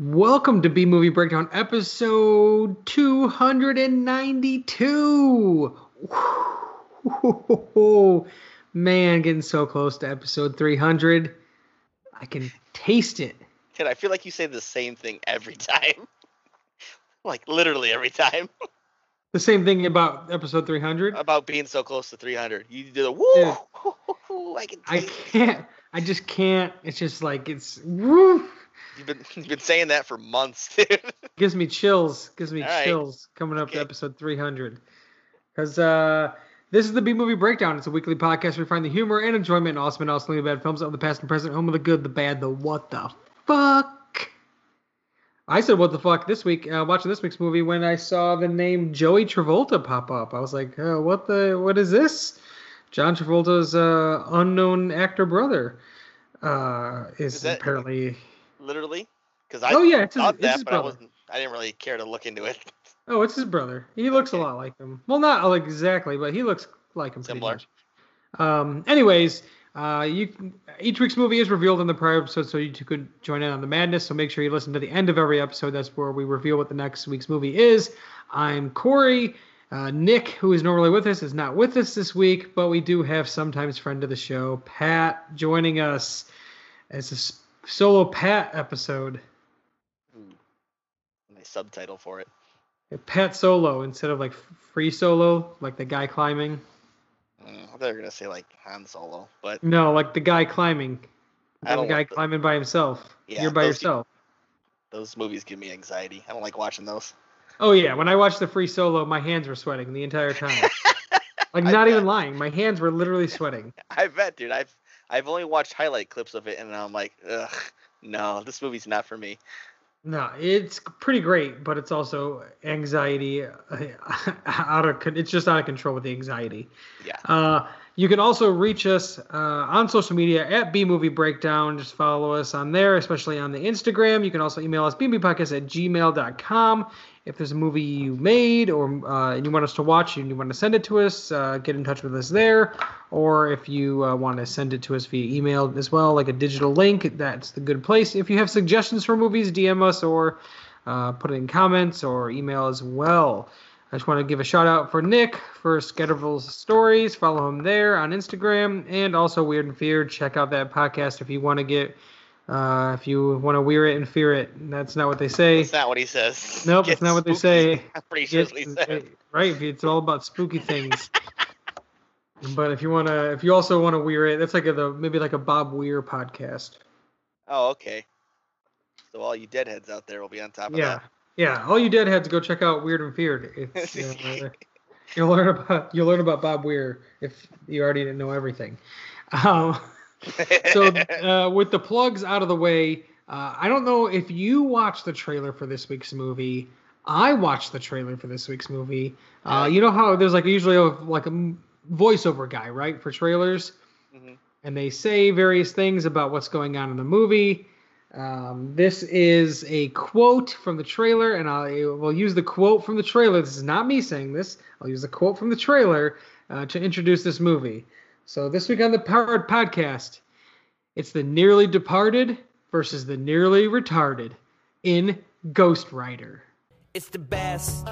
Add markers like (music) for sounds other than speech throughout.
Welcome to B Movie Breakdown, episode 292. Woo-hoo-hoo-hoo. Man, getting so close to episode 300. I can taste it. Kid, I feel like you say the same thing every time. (laughs) like literally every time The same thing about episode 300. about being so close to 300. You do the woo. I can. I can't. I just can't. It's just like it's woo. You've been (laughs) you've been saying that for months, (laughs) dude. Gives me chills. Gives me All right. chills coming up to episode 300. Because uh, this is the B Movie Breakdown. It's a weekly podcast where we find the humor and enjoyment in awesome and awesomely bad films of the past and present, home of the good, the bad, the what the fuck. I said what the fuck this week, uh, watching this week's movie when I saw the name Joey Travolta pop up. I was like, uh, what the, what is this? John Travolta's uh, unknown actor brother uh, is, Is that- apparently. Literally. Because I Oh yeah, it's his, thought it's that, his but I brother. wasn't. I didn't really care to look into it. (laughs) Oh, it's his brother. He looks Okay. a lot like him. Well, not exactly, but he looks like him Similar. much. Um. Anyways, uh, you each week's movie is revealed in the prior episode, so you two could join in on the madness. So make sure you listen to the end of every episode. That's where we reveal what the next week's movie is. I'm Corey. Uh, Nick, who is normally with us, is not with us this week, but we do have sometimes friend of the show, Pat, joining us as a solo Pat episode. Ooh. My subtitle for it. Pat solo instead of like free solo, like the guy climbing. Mm, they were gonna say like Han Solo, but No, like the guy climbing. I The guy the- climbing by himself. Yeah, You're by yourself. those movies give me anxiety. I don't like watching those. Oh yeah, when I watched the free solo, my hands were sweating the entire time. (laughs) like not bet. even lying, my hands were literally sweating. (laughs) I bet, dude. I've I've only watched highlight clips of it, and I'm like, ugh, no, this movie's not for me. No, it's pretty great, but it's also anxiety (laughs) out of it's just out of control with the anxiety. Yeah. Uh, you can also reach us uh, on social media at B Movie Breakdown. Just follow us on there, especially on the Instagram. You can also email us bmoviePodcast at gmail.com. If there's a movie you made or uh, you want us to watch and you want to send it to us, uh, get in touch with us there. Or if you uh, want to send it to us via email as well, like a digital link, that's the good place. If you have suggestions for movies, DM us or uh, put it in comments or email as well. I just want to give a shout out for Nick for Scatterville's Stories. Follow him there on Instagram and also Weird and Feared. Check out that podcast if you want to get, uh, if you want to weir it and fear it. That's not what they say. That's not what he says. Nope, Get that's not what they say. (laughs) I'm pretty sure he said. right? It's all about spooky things. (laughs) but if you want to, if you also want to weir it, that's like a the maybe like a Bob Weir podcast. Oh, okay. So all you deadheads out there will be on top of that. Yeah, yeah. All you deadheads go check out Weird and Feared. It's uh, (laughs) you'll learn about you'll learn about Bob Weir if you already didn't know everything. Um, (laughs) so uh, with the plugs out of the way, uh, I don't know if you watched the trailer for this week's movie. I watched the trailer for this week's movie. Uh, you know how there's like usually a, like a voiceover guy, right, for trailers, Mhm. and they say various things about what's going on in the movie. Um, this is a quote from the trailer, and I will use the quote from the trailer. This is not me saying this. I'll use the quote from the trailer uh, to introduce this movie. So this week on the Powered Podcast, it's the nearly departed versus the nearly retarded in Ghost Writer. It's the best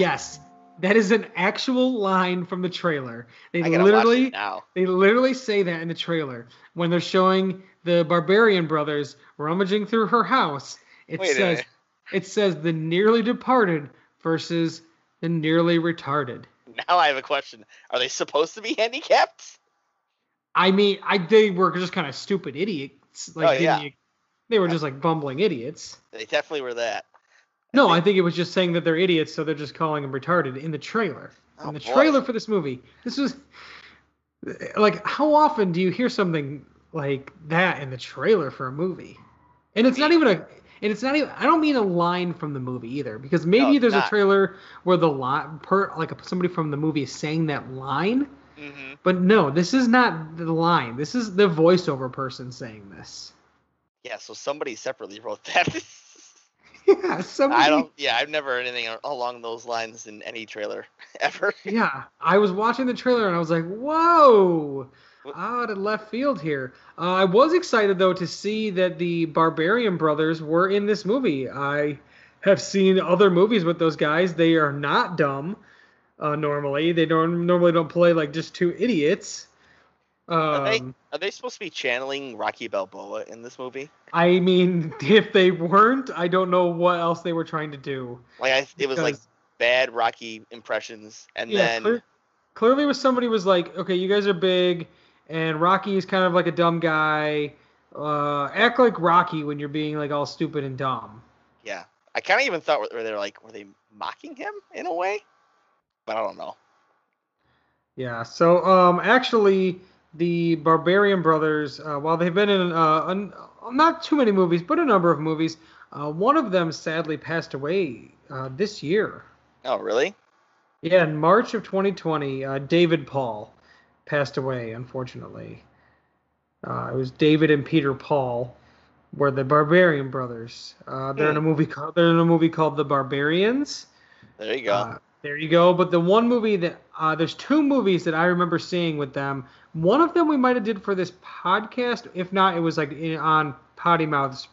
Yes, that is an actual line from the trailer. They I literally watch it now. They literally say that in the trailer when they're showing the Barbarian brothers rummaging through her house. It Wait says it says the nearly departed versus the nearly retarded. Now I have a question. Are they supposed to be handicapped? I mean, I they were just kind of stupid idiots. Like Oh, yeah. they were just like bumbling idiots. They definitely were that. No, I think it was just saying that they're idiots, so they're just calling them retarded in the trailer. Oh, in the boy. trailer for this movie, this was like, how often do you hear something like that in the trailer for a movie? And it's not even a, and it's not even. I don't mean a line from the movie either, because maybe No, there's a trailer where the lot per like somebody from the movie is saying that line, hmm But no, this is not the line. This is the voiceover person saying this. Yeah, so somebody separately wrote that. (laughs) (laughs) Yeah, somebody. I don't. Yeah, I've never heard anything along those lines in any trailer (laughs) ever. Yeah, I was watching the trailer and I was like, "Whoa!" Out of left field here. Uh, I was excited though to see that the Barbarian brothers were in this movie. I have seen other movies with those guys. They are not dumb. Uh, normally, they don't normally don't play like just two idiots. Are they- Um, Are they supposed to be channeling Rocky Balboa in this movie? I mean, (laughs) if they weren't, I don't know what else they were trying to do. Like I, it was like bad Rocky impressions, and yeah, then clear- clearly was somebody was like, okay, you guys are big, and Rocky is kind of like a dumb guy. Uh, act like Rocky when you're being like all stupid and dumb. yeah, I kind of even thought were they like were they mocking him in a way, but I don't know. Yeah. So um, actually, the Barbarian Brothers, uh, while they've been in uh, un- not too many movies, but a number of movies, uh, one of them sadly passed away uh, this year. Oh really? Yeah, in March of 2020, uh, David Paul passed away, unfortunately. Uh, it was David and Peter Paul were the Barbarian brothers. Uh, they're in a movie called they're in a movie called The Barbarians. There you go. There you go. But the one movie that uh, there's two movies that I remember seeing with them. One of them we might have did for this podcast. If not, it was like in, on Potty Mouth's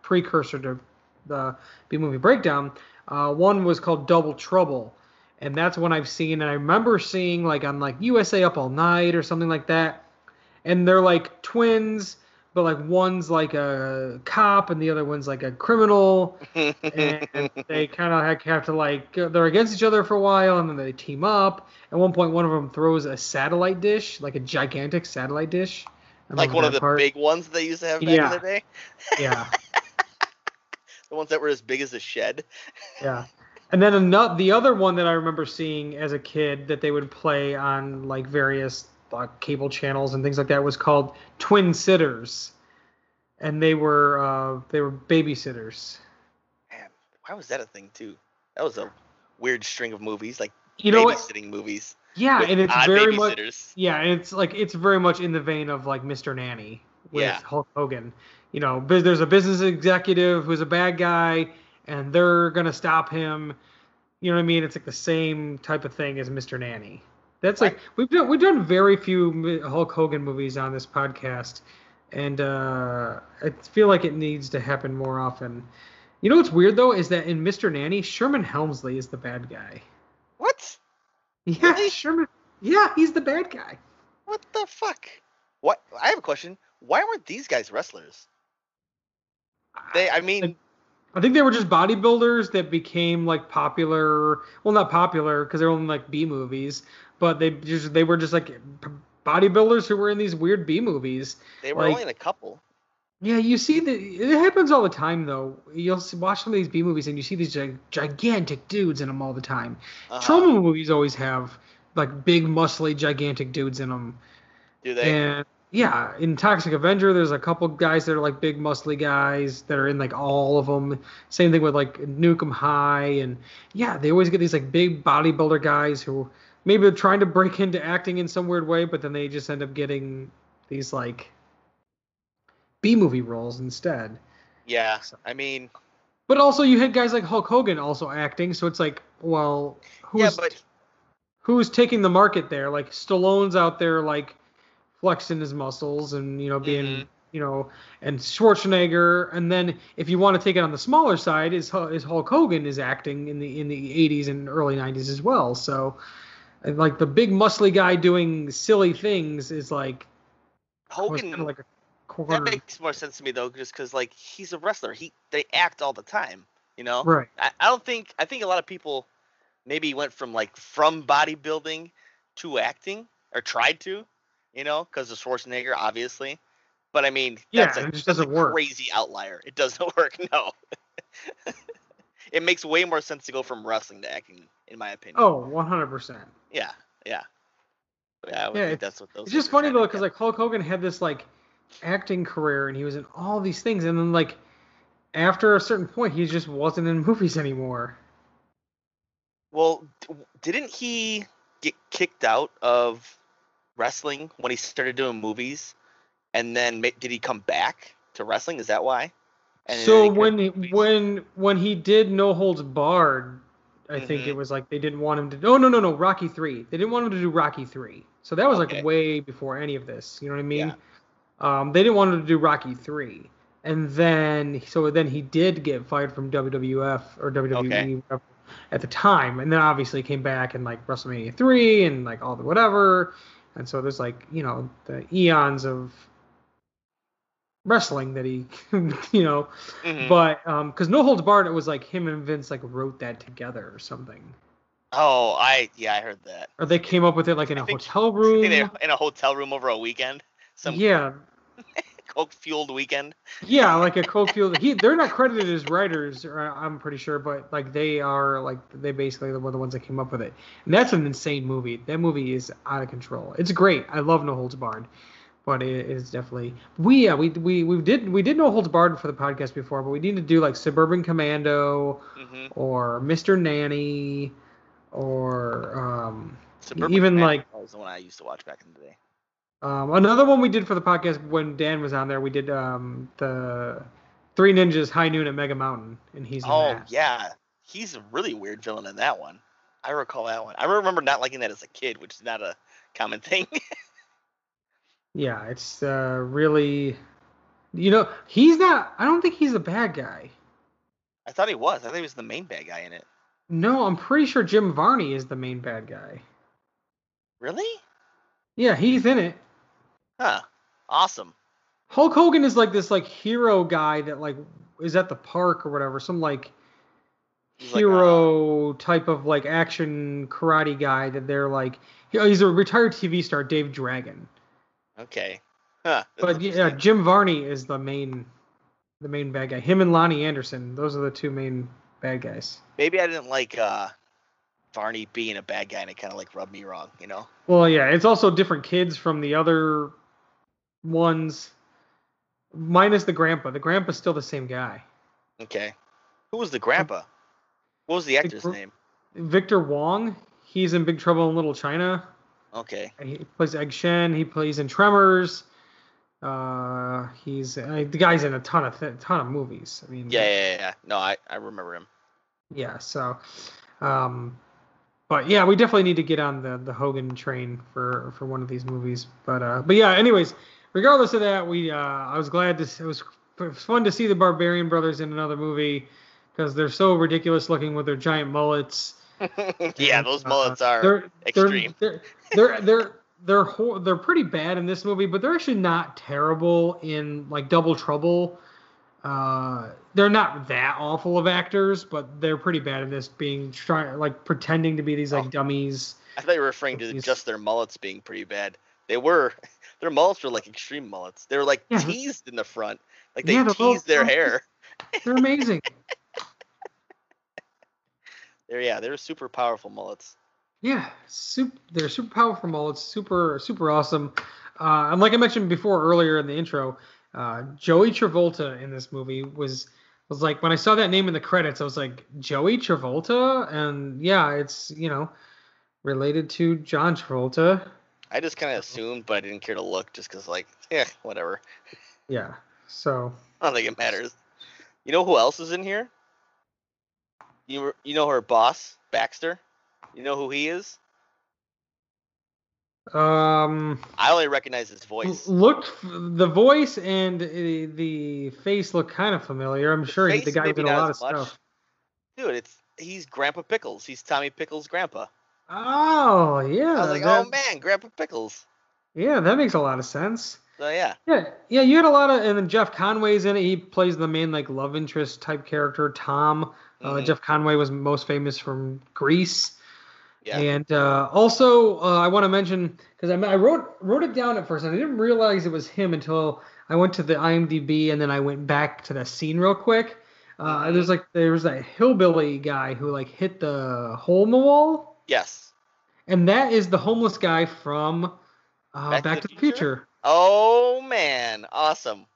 precursor to the B movie breakdown. Uh, one was called Double Trouble, and that's one I've seen. And I remember seeing like on like USA Up All Night or something like that. And they're like twins, but like one's like a cop and the other one's like a criminal (laughs) and they kind of have to like they're against each other for a while and then they team up at one point one of them throws a satellite dish like a gigantic satellite dish like one of the part. big ones they used to have back Yeah. in the day. (laughs) yeah (laughs) The ones that were as big as a shed. yeah and then another the other one that i remember seeing as a kid that they would play on like various uh, cable channels and things like that was called twin sitters and they were uh, they were babysitters Man, why was that a thing too? That was a weird string of movies, like you know what babysitting movies. yeah and it's very much. Yeah, and it's like it's very much in the vein of like Mr. Nanny with Yeah. Hulk Hogan. You know, there's a business executive who's a bad guy, and they're gonna stop him. You know what I mean? It's like the same type of thing as Mr. Nanny. That's like we've done we've done very few Hulk Hogan movies on this podcast, and uh, I feel like it needs to happen more often. You know what's weird though is that in Mr. Nanny, Sherman Hemsley is the bad guy. What? Yeah, Really? Sherman. Yeah, he's the bad guy. What the fuck? What? I have a question. Why weren't these guys wrestlers? They, I mean, I think they were just bodybuilders that became like popular. Well, not popular because they were only like B movies, but they just they were just like bodybuilders who were in these weird B movies. they were like- only in a couple. Yeah, you see the it happens all the time though. You'll watch some of these B movies and you see these gi- gigantic dudes in them all the time. Uh-huh. Troma movies always have like big, muscly, gigantic dudes in them. Do they? And yeah, in Toxic Avenger, there's a couple guys that are like big, muscly guys that are in like all of them. Same thing with like Nuke 'Em High, and yeah, they always get these like big bodybuilder guys who maybe they're trying to break into acting in some weird way, but then they just end up getting these like B movie roles instead. yeah. I mean, But also, you had guys like Hulk Hogan also acting, so it's like, well, who's yeah, but who's taking the market there? Like Stallone's out there like flexing his muscles and you know being Mhm. you know and Schwarzenegger and then if you want to take it on the smaller side is is Hulk Hogan is acting in the in the 80s and early 90s as well. So like the big muscly guy doing silly things is like Hogan. like a that makes more sense to me though, just because like he's a wrestler. He they act all the time. You know. right. I, I don't think I think a lot of people maybe went from like from bodybuilding to acting or tried to, you know, because of Schwarzenegger, obviously. But I mean, Yeah, that's a, it just doesn't work. crazy outlier. It doesn't (laughs) work. No. (laughs) it makes way more sense to go from wrestling to acting, in my opinion. Oh, 100%. Yeah, yeah. Yeah, I would Yeah, think that's what those. It's just funny though, because like Hulk Hogan had this like acting career and he was in all these things, and then like after a certain point, he just wasn't in (laughs) movies anymore. Well, d- didn't he get kicked out of wrestling when he started doing movies, and then did he come back to wrestling? Is that why? And so he when he- when when he did No Holds Barred, I think Mhm. it was like they didn't want him to. Oh no no no Rocky three. They didn't want him to do Rocky three. So that was Okay. like way before any of this. You know what I mean? Yeah. Um, they didn't want him to do Rocky three, and then so then he did get fired from WWF or WWE at the time, and then obviously came back in like WrestleMania three and like all the whatever, and so there's like you know the eons of wrestling that he (laughs) you know Mhm. but um because no holds barred it was like him and vince like wrote that together or something. Oh, I yeah, I heard that. Or they came up with it like in I a think hotel room in a in a hotel room over a weekend, (laughs) some yeah. (laughs) coke fueled weekend. yeah like a coke fueled he they're not credited as writers i'm pretty sure but like they are like they basically were the ones that came up with it. And that's an insane movie. That movie is out of control. It's great. I love no holds barred but it is definitely we yeah we we we did we did no holds barred for the podcast before but we need to do like suburban commando hmm or mr nanny or um Suburban Even, Commando like- was the one I used to watch back in the day. Um, another one we did for the podcast when Dan was on there, we did um, the Three Ninjas High Noon at Mega Mountain, and he's Oh yeah, he's a really weird villain in that one. I recall that one. I remember not liking that as a kid, which is not a common thing. (laughs) Yeah, it's uh, really, you know, he's not. I don't think he's a bad guy. I thought he was. I thought he was the main bad guy in it. No, I'm pretty sure Jim Varney is the main bad guy. Really? Yeah, he's in it. Huh. Awesome. Hulk Hogan is like this like hero guy that like is at the park or whatever, some like He's like, uh, hero type of like action karate guy that they're like he's a retired TV star, Dave Dragon. Okay. Huh. But yeah. Jim Varney is the main the main bad guy. Him and Loni Anderson, those are the two main bad guys. Maybe I didn't like uh Varney being a bad guy and it kind of like rubbed me wrong, you know? Well, yeah, it's also different kids from the other ones, minus the grandpa. The grandpa's still the same guy. Okay. Who was the grandpa? What was the actor's name? Victor Wong, he's in Big Trouble in Little China. Okay. He plays Egg Shen. He plays in Tremors. Uh, he's uh, the guy's in a ton of th- ton of movies. I mean, Yeah, yeah, yeah, yeah. No, I, I remember him. yeah. So, um, but yeah, we definitely need to get on the the Hogan train for for one of these movies. But uh, but yeah. Anyways, regardless of that, we uh, I was glad to. It was, it was fun to see the Barbarian Brothers in another movie because they're so ridiculous looking with their giant mullets. (laughs) yeah, those mullets are they're, extreme. They're they're they're they're hor- they're pretty bad in this movie, but they're actually not terrible in like Double Trouble. Uh, they're not that awful of actors, but they're pretty bad in this, being trying like pretending to be these like Oh. dummies. I thought you were referring to These- just their mullets being pretty bad. They were (laughs) their mullets were like extreme mullets. They were like Yeah. teased in the front. Like they Yeah, they're teased their hair. (laughs) They're amazing. They're yeah, they're super powerful mullets. Yeah, super, they're super powerful mullets, super super awesome. Uh, and like I mentioned before earlier in the intro, uh, Joey Travolta in this movie was was like when I saw that name in the credits, I was like Joey Travolta, and yeah, it's you know related to John Travolta. I just kind of assumed, but I didn't care to look just because like, yeah, whatever. Yeah, so I don't think it matters. You know who else is in here? You you know her boss Baxter. You know who he is? um, I only recognize his voice. looked the voice and uh, the face look kind of familiar. I'm The sure he, the guy did a lot of much. stuff. Dude, it's he's Grandpa Pickles. He's Tommy Pickles' grandpa. Oh yeah, I was like, that- oh man, Grandpa Pickles. yeah, that makes a lot of sense. So yeah, Yeah, yeah, you had a lot of, and then Jeff Conaway's in it. He plays the main like love interest type character, Tom. Uh, Mhm. Jeff Conaway was most famous from Grease, yeah. and uh, also uh, I want to mention because I, I wrote wrote it down at first, and I didn't realize it was him until I went to the IMDb, and then I went back to the scene real quick. Uh, Mhm. There's like there was that hillbilly guy who like hit the hole in the wall, Yes. and that is the homeless guy from uh, Back, to the, Future. Oh man, awesome.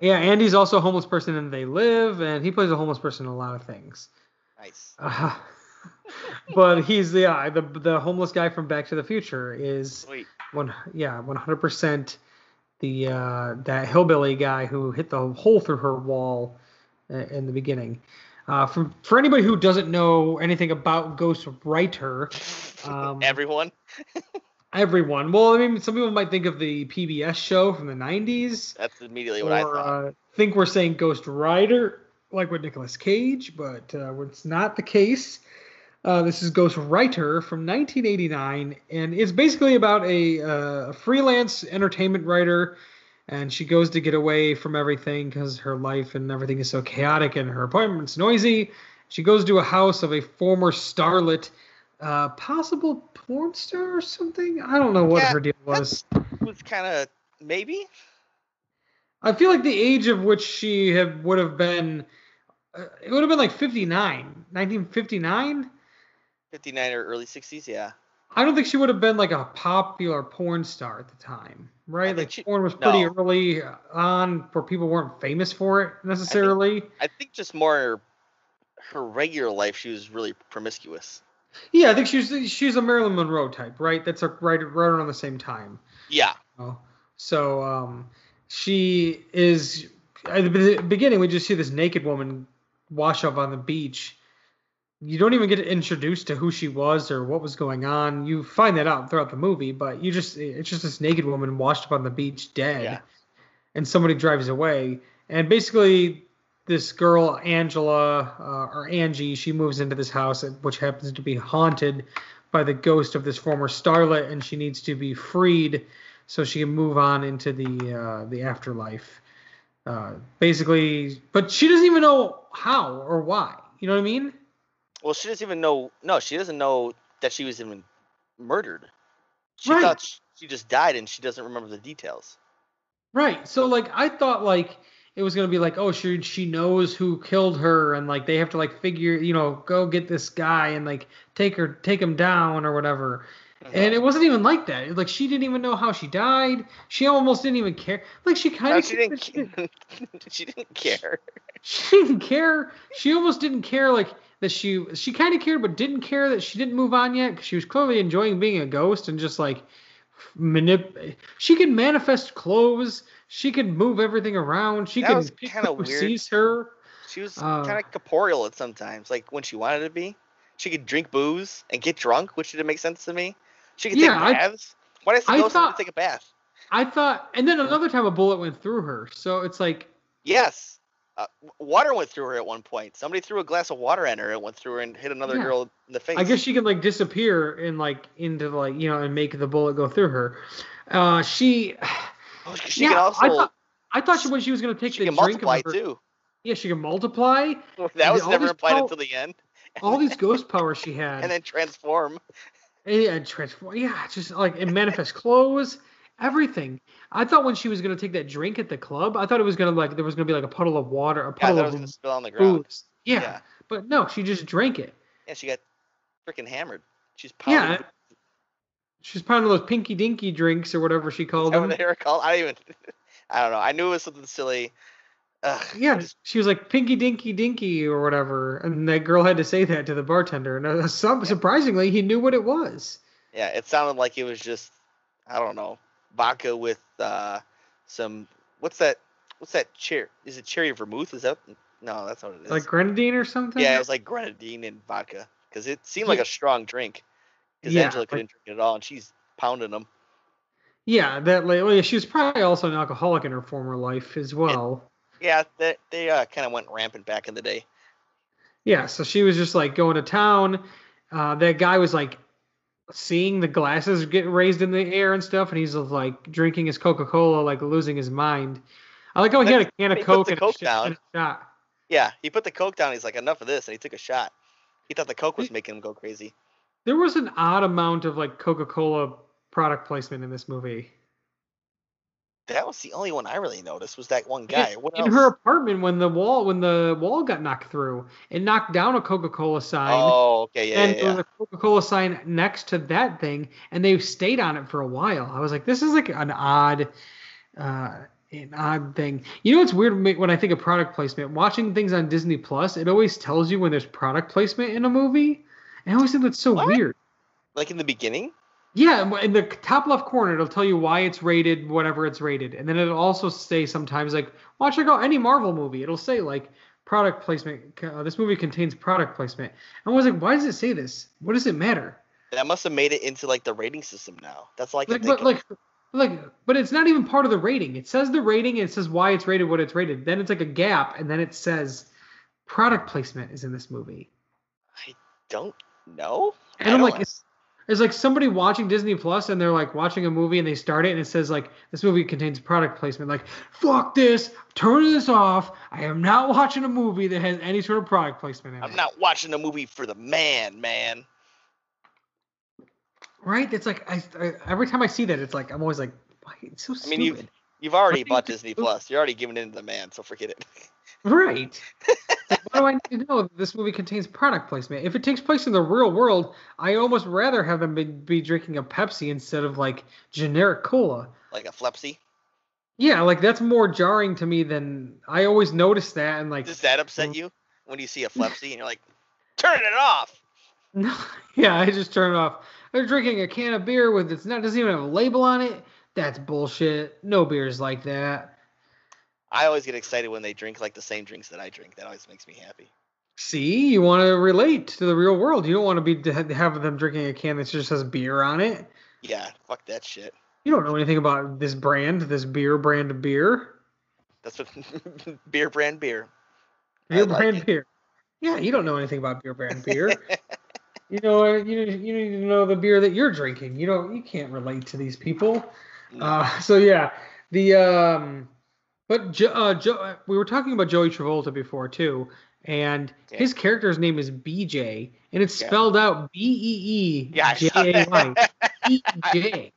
Yeah, Andy's also a homeless person in They Live, and he plays a homeless person in a lot of things. Nice. Uh, (laughs) but he's yeah, the the homeless guy from Back to the Future is Sweet. one yeah, one hundred percent. The uh, that hillbilly guy who hit the hole through her wall in the beginning. Uh, from for anybody who doesn't know anything about Ghost Writer, (laughs) um, Everyone. (laughs) everyone. Well, I mean, some people might think of the PBS show from the '90s, That's immediately what I thought. uh, think we're saying Ghost Rider, like with Nicolas Cage, but uh, it's not the case. Uh, this is Ghost Writer from 1989, and it's basically about a uh, freelance entertainment writer, and she goes to get away from everything because her life and everything is so chaotic, and her apartment's noisy. She goes to a house of a former starlet, uh, possible porn star or something. I don't know what Yeah, her deal was. It was kind of maybe. I feel like the age of which she have would have been, uh, it would have been like 59, 1959. 59 or early 60s, yeah. I don't think she would have been like a popular porn star at the time, right? Like she- porn was pretty no. early on, where people weren't famous for it necessarily. I think just more her regular life, she was really promiscuous. Yeah, I think she's she's a Marilyn Monroe type, right? That's a, right right around the same time. Yeah. So um, she is at the beginning. We just see this naked woman wash up on the beach. You don't even get introduced to who she was or what was going on. You find that out throughout the movie, but you just it's just this naked woman washed up on the beach dead, Yeah. and somebody drives away. And basically, this girl Angela uh, or Angie, she moves into this house, which happens to be haunted by the ghost of this former starlet, and she needs to be freed so she can move on into the uh, the afterlife. Uh, basically, but she doesn't even know how or why. You know what I mean? Well, she doesn't even know. No, she doesn't know that she was even murdered. She Right. thought she just died and she doesn't remember the details. Right. So like I thought like it was gonna be like oh she she knows who killed her and like they have to like figure you know go get this guy and like take her take him down or whatever. Uh-huh. And it wasn't even like that. Like she didn't even know how she died. She almost didn't even care. Like she kind No, of she didn't. ca- (laughs) she didn't care. (laughs) she didn't care. She almost didn't care like that she she kind of cared but didn't care that she didn't move on yet because she was clearly enjoying being a ghost and just like manip. She could manifest clothes. She could move everything around. She That could was pick who weird. sees her. She was Uh, kind of corporeal at sometimes, like when she wanted to be. She could drink booze and get drunk, which didn't make sense to me. She could Yeah, take baths. Why does I have thought- to take a bath? I thought, and then another time a bullet went through her. So it's like, Yes. Uh, water went through her at one point. Somebody threw a glass of water at her. and went through her and hit another Yeah. girl in the face. I guess she could like disappear and like into like you know and make the bullet go through her. Uh, she, Oh, she yeah, can also. I thought I thought she when she was gonna take she the can drink multiply of her, too. Yeah, she can multiply. (laughs) That was never implied pow- until the end. All these (laughs) ghost powers she had. And then transform. Yeah, transform. Yeah, just like and manifest clothes, everything. I thought when she was gonna take that drink at the club, I thought it was gonna like there was gonna be like a puddle of water, a Yeah, puddle was of gonna spill on the ground. booze. Yeah, Yeah. but no, she just drank it. Yeah, she got freaking hammered. She's pounding. Yeah, she's pounding those pinky dinky drinks or whatever she called what them. they were called? I even. (laughs) I don't know. I knew it was something silly. Ugh, Yeah, she was like pinky dinky dinky or whatever, and that girl had to say that to the bartender. And uh, some, surprisingly, he knew what it was. yeah. It sounded like it was just. I don't know. Vodka with uh, some. What's that? What's that cherry? Is it cherry vermouth? Is that? No, that's not what it is. Like grenadine or something. yeah, it was like grenadine and vodka because it seemed like a strong drink. Because Yeah, Angela like- couldn't drink it at all, and she's pounding them. Yeah, that like, well, yeah, she was probably also an alcoholic in her former life as well. Yeah, they they uh, kind of went rampant back in the day. Yeah, so she was just like going to town. Uh, that guy was like seeing the glasses get raised in the air and stuff, and he's like drinking his Coca Cola, like losing his mind. I like how he had a can of Coke and, Coke a, and a shot. Yeah, he put the coke down. He's like, enough of this, and he took a shot. He thought the coke was making him go crazy. There was an odd amount of like Coca Cola product placement in this movie. That was the only one I really noticed. Was that one guy? What in else? her apartment when the wall when the wall got knocked through, and knocked down a Coca Cola sign. oh, okay, yeah, and yeah, there was a Coca-Cola sign next to that thing, and they stayed on it for a while. I was like, this is like an odd, uh, an odd thing. You know what's weird when I think of product placement? Watching things on Disney Plus, it always tells you when there's product placement in a movie. I always think that's so What? weird. Like in the beginning. Yeah, in the top left corner, it'll tell you why it's rated, whatever it's rated, and then it'll also say sometimes like, "Watch out any Marvel movie." It'll say like product placement. Uh, this movie contains product placement. And I was like, why does it say this? What does it matter? That must have made it into like the rating system now. That's like like, but like, like, but it's not even part of the rating. It says the rating and it says why it's rated, what it's rated. Then it's like a gap, and then it says product placement is in this movie. I don't know. And I'm like, it's, it's like somebody watching Disney Plus and they're like watching a movie and they start it and it says like this movie contains product placement. Like, fuck this, turn this off. I am not watching a movie that has any sort of product placement in I'm it. not watching a movie for the man, man. Right? It's like I, I every time I see that, it's like I'm always like, why? It's so I stupid. mean, you've you've already bought Disney Plus. You're already giving in to the man, so forget it. (laughs) Right. Why do I need to know that this movie contains product placement? If it takes place in the real world, I almost rather have them be, be drinking a Pepsi instead of like generic cola. like a Flepsy. Yeah, like that's more jarring to me than I always notice that and like Does that upset mm. you when you see a Flepsy and you're like, turn it off? no, (laughs) yeah, I just turn it off. They're drinking a can of beer with it's not doesn't even have a label on it. That's bullshit. No beers like that. I always get excited when they drink like the same drinks that I drink. That always makes me happy. See, you want to relate to the real world. You don't want to be to have them drinking a can that just has beer on it. Yeah, fuck that shit. You don't know anything about this brand, this beer brand of beer. That's what (laughs) beer brand beer. Beer like brand it. beer. Yeah, you don't know anything about beer brand beer. (laughs) you know, you you need to know the beer that you're drinking. You don't, you can't relate to these people. Uh, so yeah, the um, but jo- uh, jo- we were talking about Joey Travolta before too, and Yeah. his character's name is BJ, and it's Yeah. spelled out B E E yeah, J A Y. that. BJ.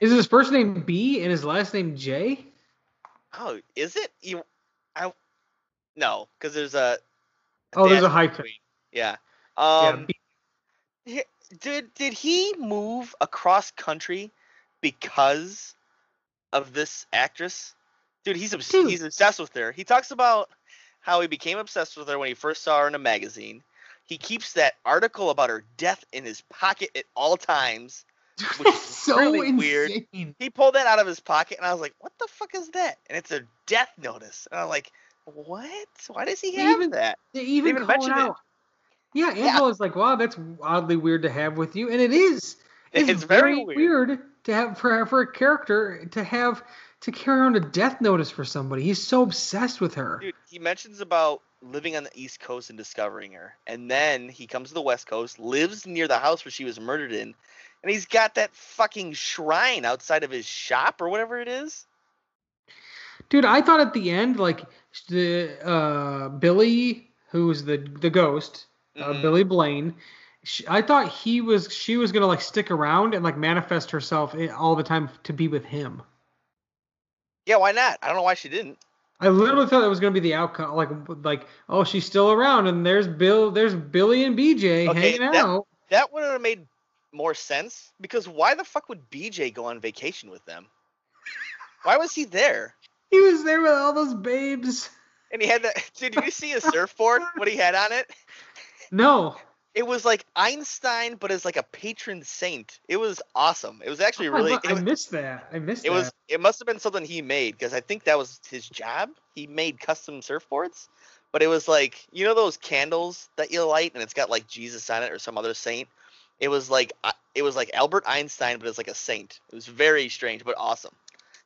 Is his first name B and his last name J? oh, is it? You, I, no, because there's a. Oh, there's a hyphen. Yeah. Yeah, Um. B- Did did he move across country because of this actress? Dude, he's obs- Dude. he's obsessed with her. He talks about how he became obsessed with her when he first saw her in a magazine. He keeps that article about her death in his pocket at all times. (laughs) which is so really weird. He pulled that out of his pocket, and I was like, "What the fuck is that?" And it's a death notice. And I'm like, "What? Why does he They have even- that?" They even, even call it mentioned it. out. Yeah, Yeah. Angela's like, wow, that's oddly weird to have with you, and it is. It's, It's very weird. To have for for a character to have to carry around a death notice for somebody. He's so obsessed with her. Dude, he mentions about living on the East Coast and discovering her. And then he comes to the West Coast, lives near the house where she was murdered in, and he's got that fucking shrine outside of his shop or whatever it is. Dude, I thought at the end, like the uh, Billy, who's the the ghost, uh, Mhm. Billy Blaine. She, I thought he was she was gonna like stick around and like manifest herself eh, all the time to be with him. Yeah, why not? I don't know why she didn't. I literally thought that was gonna be the outcome. Like like oh she's still around and there's Bill there's Billy and BJ Okay, hanging that- out. That would have made more sense because why the fuck would BJ go on vacation with them? Why was he there? He was there with all those babes. And he had that. Dude, (laughs) did you see his surfboard? What he had on it? No, It was like Einstein, but as like a patron saint. It was awesome. It was actually I, really. I, it was, missed that. I missed It that. was. It must have been something he made because I think that was his job. He made custom surfboards, but it was like you know those candles that you light and it's got like Jesus on it or some other saint. It was like it was like Albert Einstein, but it's like a saint. It was very strange but awesome.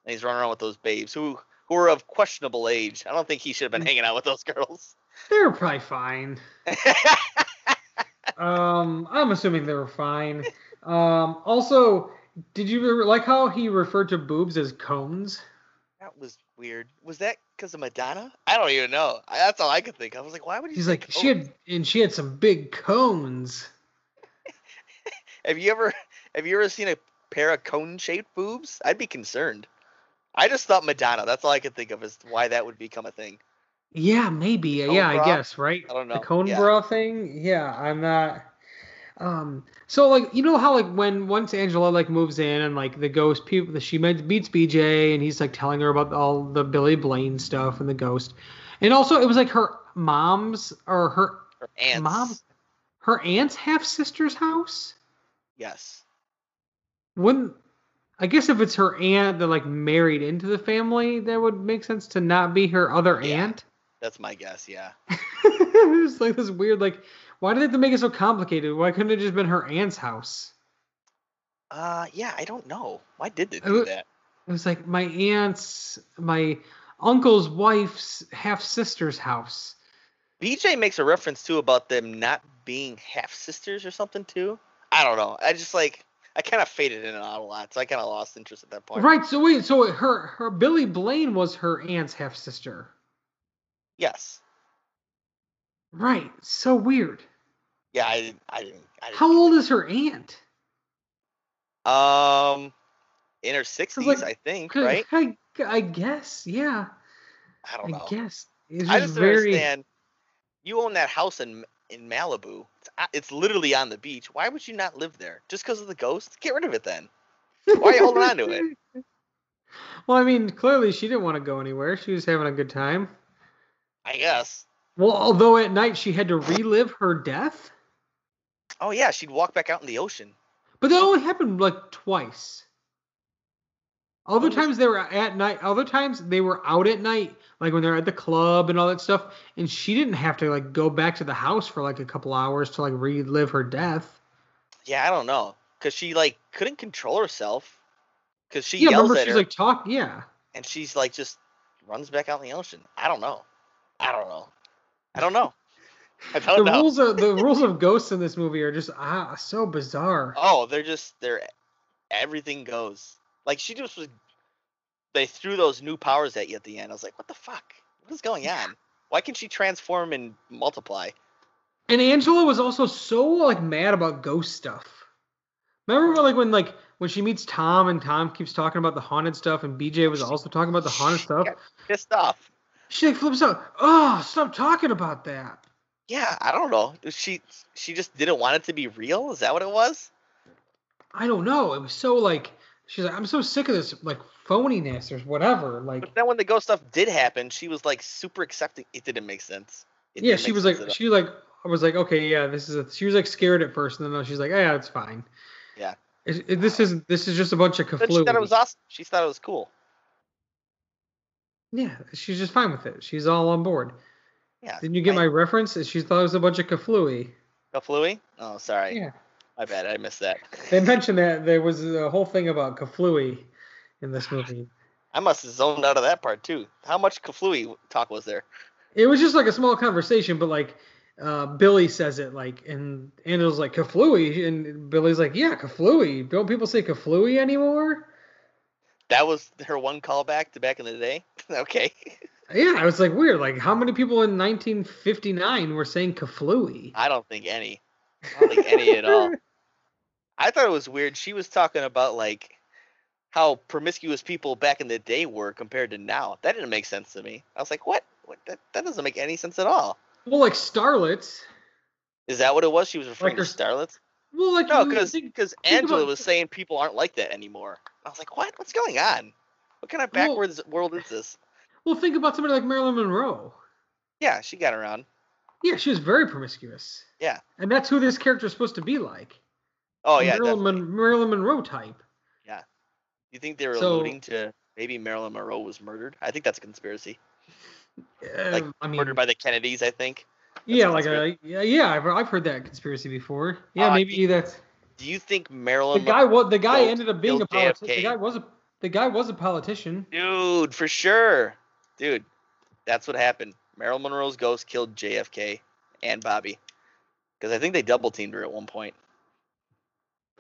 And he's running around with those babes who who are of questionable age. I don't think he should have been Mm. hanging out with those girls. They were probably fine. (laughs) Um, I'm assuming they were fine. Um, also, did you re- like how he referred to boobs as cones? that was weird. Was that because of Madonna? I don't even know. I, that's all I could think. of. I was like, why would he? He's say like, she had, and she had some big cones. (laughs) Have you ever have you ever seen a pair of cone shaped boobs? I'd be concerned. I just thought Madonna. That's all I could think of as why that would become a thing. Yeah, maybe. Cone yeah, I guess, right? I don't know. The cone Yeah. bra thing. Yeah, I'm not. Um, so like you know how like when once Angela like moves in and like the ghost people she meets BJ and he's like telling her about all the Billy Blaine stuff and the ghost, and also it was like her mom's or her Her aunts. Mom? her aunt's half sister's house. Yes. wouldn't I guess if it's her aunt that like married into the family, that would make sense to not be her other Yeah. aunt. That's my guess. Yeah. (laughs) it's like this weird like why did they have to make it so complicated? Why couldn't it just been her aunt's house? Uh, yeah. I don't know. Why did they do would- that? It was like my aunt's my uncle's wife's half sister's house. BJ makes a reference too about them not being half sisters or something too. I don't know. I just like I kind of faded in and out a lot, so I kind of lost interest at that point. Right, so wait, so her her Billy Blaine was her aunt's half sister. Yes. Right. So weird. Yeah. I. I didn't. I didn't How old is her aunt? Um, in her sixties, like, I think. Right. I, I guess, yeah. I don't know. I guess. It's I just very understand. You own that house in in Malibu. It's, it's literally on the beach. Why would you not live there? Just because of the ghost? Get rid of it then. Why are you holding on to it? (laughs) Well, I mean, clearly she didn't want to go anywhere. She was having a good time. I guess. Well, although at night she had to relive her death, Oh yeah, she'd walk back out in the ocean. but that only happened like twice. Other times they were at night. Other times they were out at night, like when they're at the club and all that stuff. And she didn't have to like go back to the house for like a couple hours to like relive her death. Yeah, I don't know, cause she like couldn't control herself, cause she yeah, yells remember at she's her like talk. Yeah, and she's like just runs back out in the ocean. I don't know. I don't know. I don't know. I the don't know. rules of the (laughs) rules of ghosts in this movie are just ah so bizarre. Oh, they're just they're everything goes. Like she just was they threw those new powers at you at the end. I was like, what the fuck? What is going on? Why can she transform and multiply? And Angela was also so like mad about ghost stuff. Remember when, like when like when she meets Tom and Tom keeps talking about the haunted stuff and BJ was also talking about the haunted stuff. Pissed off. She like flips out. Oh, stop talking about that. Yeah, I don't know. She she just didn't want it to be real. Is that what it was? I don't know. It was so like she's like I'm so sick of this like phoniness or whatever. Like But then when the ghost stuff did happen, she was like super accepting. It didn't make sense. It yeah, she was like she like I was like okay yeah this is a she was like scared at first and then she's like oh, yeah it's fine. Yeah. It, it- this isn't this is just a bunch of But she thought it was awesome. She thought it was cool. Yeah, she's just fine with it. She's all on board. Yeah. Didn't you get I- my reference? She thought it was a bunch of kaflooey. Kaflooey? Oh, sorry. Yeah. My bad. I missed that. They (laughs) mentioned that there was a whole thing about kaflooey in this movie. I must have zoned out of that part too. How much Kaflooey talk was there? It was just like a small conversation, but like uh, Billy says it like, and Angela's like kaflooey, and Billy's like, yeah, kaflooey. Don't people say kaflooey anymore? That was her one callback to back in the day. (laughs) okay. Yeah, I was like weird. Like, how many people in 1959 were saying kaflooey? I don't think any. I don't think any at all. (laughs) I thought it was weird. She was talking about like how promiscuous people back in the day were compared to now. That didn't make sense to me. I was like, what? What? That, that doesn't make any sense at all. Well, like starlets. Is that what it was? She was referring Like to starlets? Well, like No, because because Angela about- was saying people aren't like that anymore. I was like, what? What's going on? What kind of Well- backwards world is this? well, think about somebody like Marilyn Monroe. Yeah, she got around. Yeah, she was very promiscuous. Yeah. And that's who this character is supposed to be like. Oh yeah, Marilyn. Mon- Marilyn Monroe type. Yeah, you think they were So- alluding to maybe Marilyn Monroe was murdered? I think that's a conspiracy. Like Uh, I mean, murdered by the Kennedys, I think. Yeah, like a, yeah, yeah. I've, I've heard that conspiracy before. Yeah, Uh, maybe that's Do you think Marilyn? the guy. What the guy ended up being a politician. The guy was a the guy was a politician. Dude, for sure. Dude, that's what happened. Marilyn Monroe's ghost killed JFK and Bobby. Because I think they double teamed her at one point.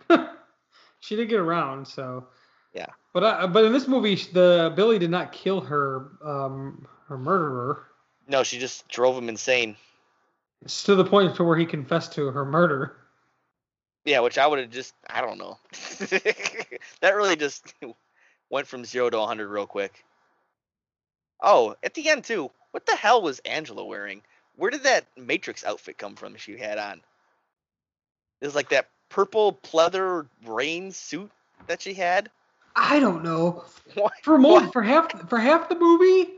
(laughs) she did get around, so Yeah. But I, but in this movie, the Billy did not kill her um her murderer. No, she just drove him insane. It's to the point to where he confessed to her murder. Yeah, which I would have just, I don't know. (laughs) that really just (laughs) went from zero to 100 real quick. Oh, at the end, too. What the hell was Angela wearing? Where did that Matrix outfit come from she had on? It was like that purple pleather rain suit that she had. I don't know. (laughs) What? For most, What? for half for half the movie,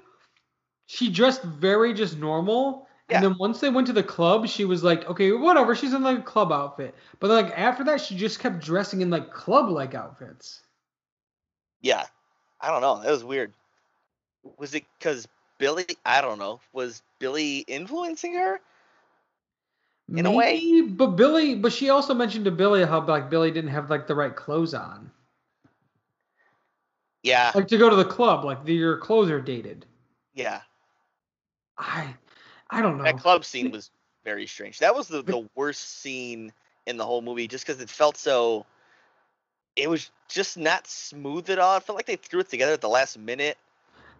she dressed very just normal, And then once they went to the club, she was like, okay, whatever. She's in like a club outfit. But like after that, she just kept dressing in like club like outfits. Yeah. I don't know. That was weird. Was it because Billy? I don't know. Was Billy influencing her? In a way. But Billy, but she also mentioned to Billy how like Billy didn't have like the right clothes on, Yeah. like to go to the club. Like the, your clothes are dated. Yeah. I, I don't know. That club scene was very strange. That was the, the worst scene in the whole movie just because it felt so. It was just not smooth at all. I felt like they threw it together at the last minute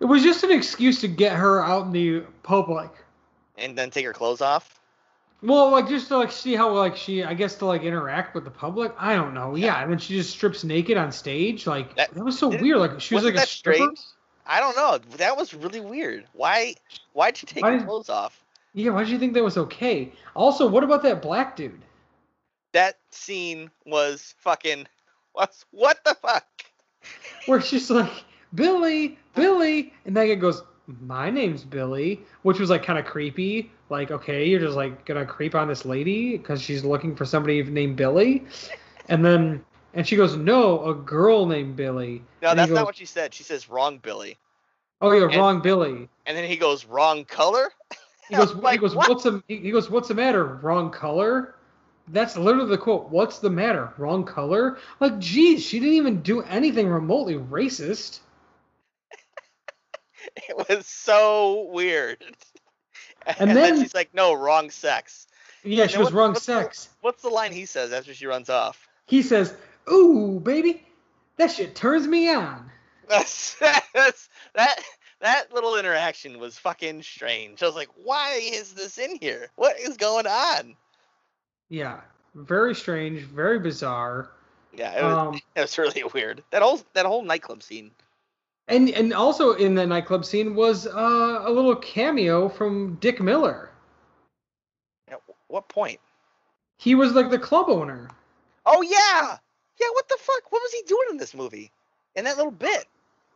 It was just an excuse to get her out in the public. and then take her clothes off. Well, like just to like see how like she, I guess to like interact with the public. I don't know. Yeah, and then she just strips naked on stage. Like that, That- was so weird. Like she was like a stripper. strange? I don't know. That was really weird. Why? Why'd you take Why your clothes off? Yeah, why did you think that was okay? Also, what about that black dude? That scene was fucking. What? What the fuck? Where she's like, Billy, Billy, and that guy goes, My name's Billy, which was like kind of creepy. Like, okay, you're just like gonna creep on this lady because she's looking for somebody named Billy, and then and she goes, No, a girl named Billy. No, And that's goes, not what she said. She says wrong, Billy. Oh, yeah, and- wrong Billy. And then he goes wrong color. He goes, (laughs) Like, he goes, what? what's the? He goes, what's the matter? Wrong color. That's literally the quote. What's the matter? Wrong color. Like, geez, she didn't even do anything remotely racist. (laughs) It was so weird. And, And then, then- she's like, "No, wrong sex." Yeah, And she was wrong what's the- sex. What's the line he says after she runs off? He says, "Ooh, baby, that shit turns me on." That's, that's (laughs) that that little interaction was fucking strange. I was like, "Why is this in here? What is going on?" Yeah, very strange, very bizarre. Yeah, it was, Um, (laughs) it was really weird. That whole that whole nightclub scene. and and also in the nightclub scene was uh, a little cameo from Dick Miller. At what point? He was like the club owner. Oh yeah, yeah. What the fuck? What was he doing in this movie? In that little bit?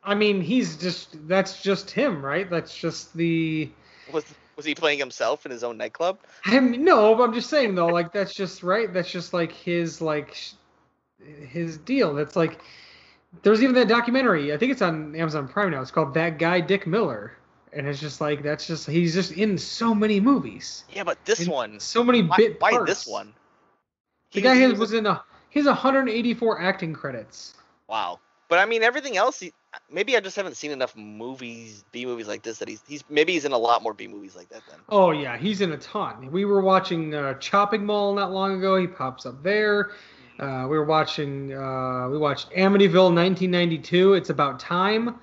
I mean, he's just that's just him, right? That's just the. Was was he playing himself in his own nightclub? I mean, no, but I'm just saying though, like that's just right. That's just like his like sh- his deal. That's like there's even that documentary. I think it's on Amazon Prime now. It's called That Guy Dick Miller, and it's just like that's just he's just in so many movies. Yeah, but this one. so many Why, bit why parts. this one? The He guy he has, was in a he has 184 acting credits. Wow. But I mean, everything else. He, maybe I just haven't seen enough movies, B movies like this that he's he's maybe he's in a lot more B movies like that then. Oh yeah, he's in a ton. We were watching uh, Chopping Mall not long ago. He pops up there. Uh, we were watching. Uh, we watched Amityville 1992. It's about time.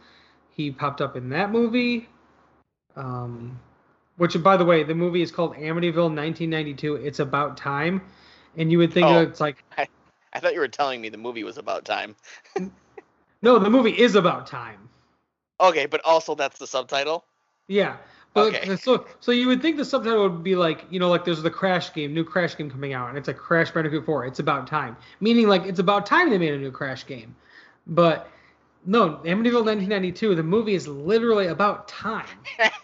He popped up in that movie. Um, which, by the way, the movie is called Amityville 1992. It's about time, and you would think Oh. it's like (laughs) (laughs) I thought you were telling me the movie was about time. no, the movie is about time. Okay, but also that's the subtitle. Yeah. But Okay. so so you would think the subtitle would be like, you know, like there's the Crash game, new Crash game coming out, and it's like Crash Bandicoot 4. It's about time. Meaning like it's about time they made a new Crash game. But no, Amityville 1992, the movie is literally about time.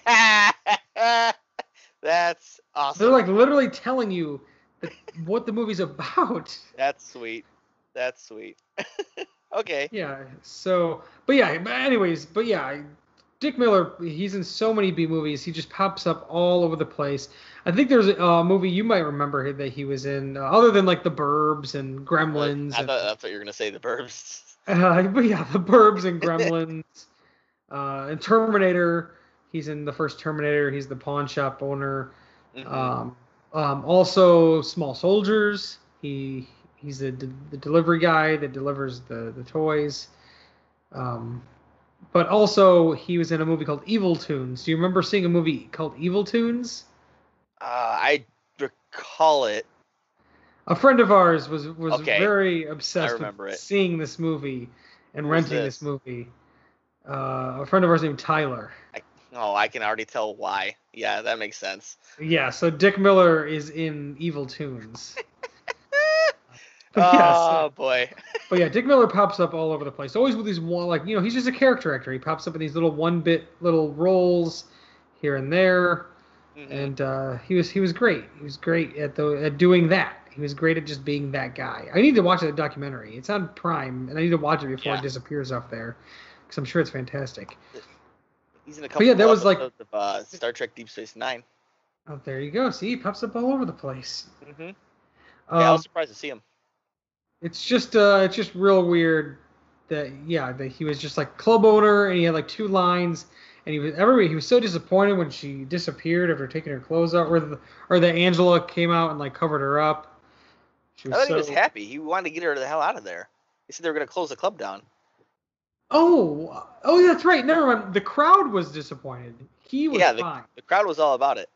(laughs) that's awesome. They're like literally telling you what the movie's (laughs) about. That's sweet. That's sweet. (laughs) okay. Yeah. So, but yeah. But anyways, but yeah, Dick Miller. He's in so many B movies. He just pops up all over the place. I think there's a movie you might remember that he was in, uh, other than like The Burbs and Gremlins. I and, thought that's what you were gonna say. The Burbs. (laughs) uh, but yeah, The Burbs and Gremlins, uh, and Terminator. He's in the first Terminator. He's the pawn shop owner. Mhm. Um, um, also, Small Soldiers. He he's the, the delivery guy that delivers the the toys. Um, but also he was in a movie called Evil Toons. Do you remember seeing a movie called Evil Toons? uh, I recall it. A friend of ours was was Okay. very obsessed with it. seeing this movie and Who's renting this this? movie. Uh, a friend of ours named Tyler. Oh, I can already tell why. Yeah, that makes sense. Yeah, so Dick Miller is in Evil Toons. But yeah, so- oh boy. (laughs) But yeah, Dick Miller pops up all over the place. Always with these one, like you know, he's just a character actor. He pops up in these little one-bit little roles here and there. Mhm. and uh, he was he was great. He was great at the at doing that. He was great at just being that guy. I need to watch that documentary. It's on Prime, and I need to watch it before Yeah. it disappears off there, because I'm sure it's fantastic. He's in a couple yeah, that was like- of uh, Star Trek Deep Space Nine. Oh, there you go. See, he pops up all over the place. Mm-hmm. Yeah, Um, I was surprised to see him. it's just uh, it's just real weird that yeah that he was just like club owner and he had like two lines and he was everybody he was so disappointed when she disappeared after taking her clothes out or the, or that Angela came out and like covered her up. She I thought he was happy. He wanted to get her the hell out of there. He said they were going to close the club down. Oh, oh, that's right. Never mind. The crowd was disappointed. He was Yeah, the- fine. The crowd was all about it.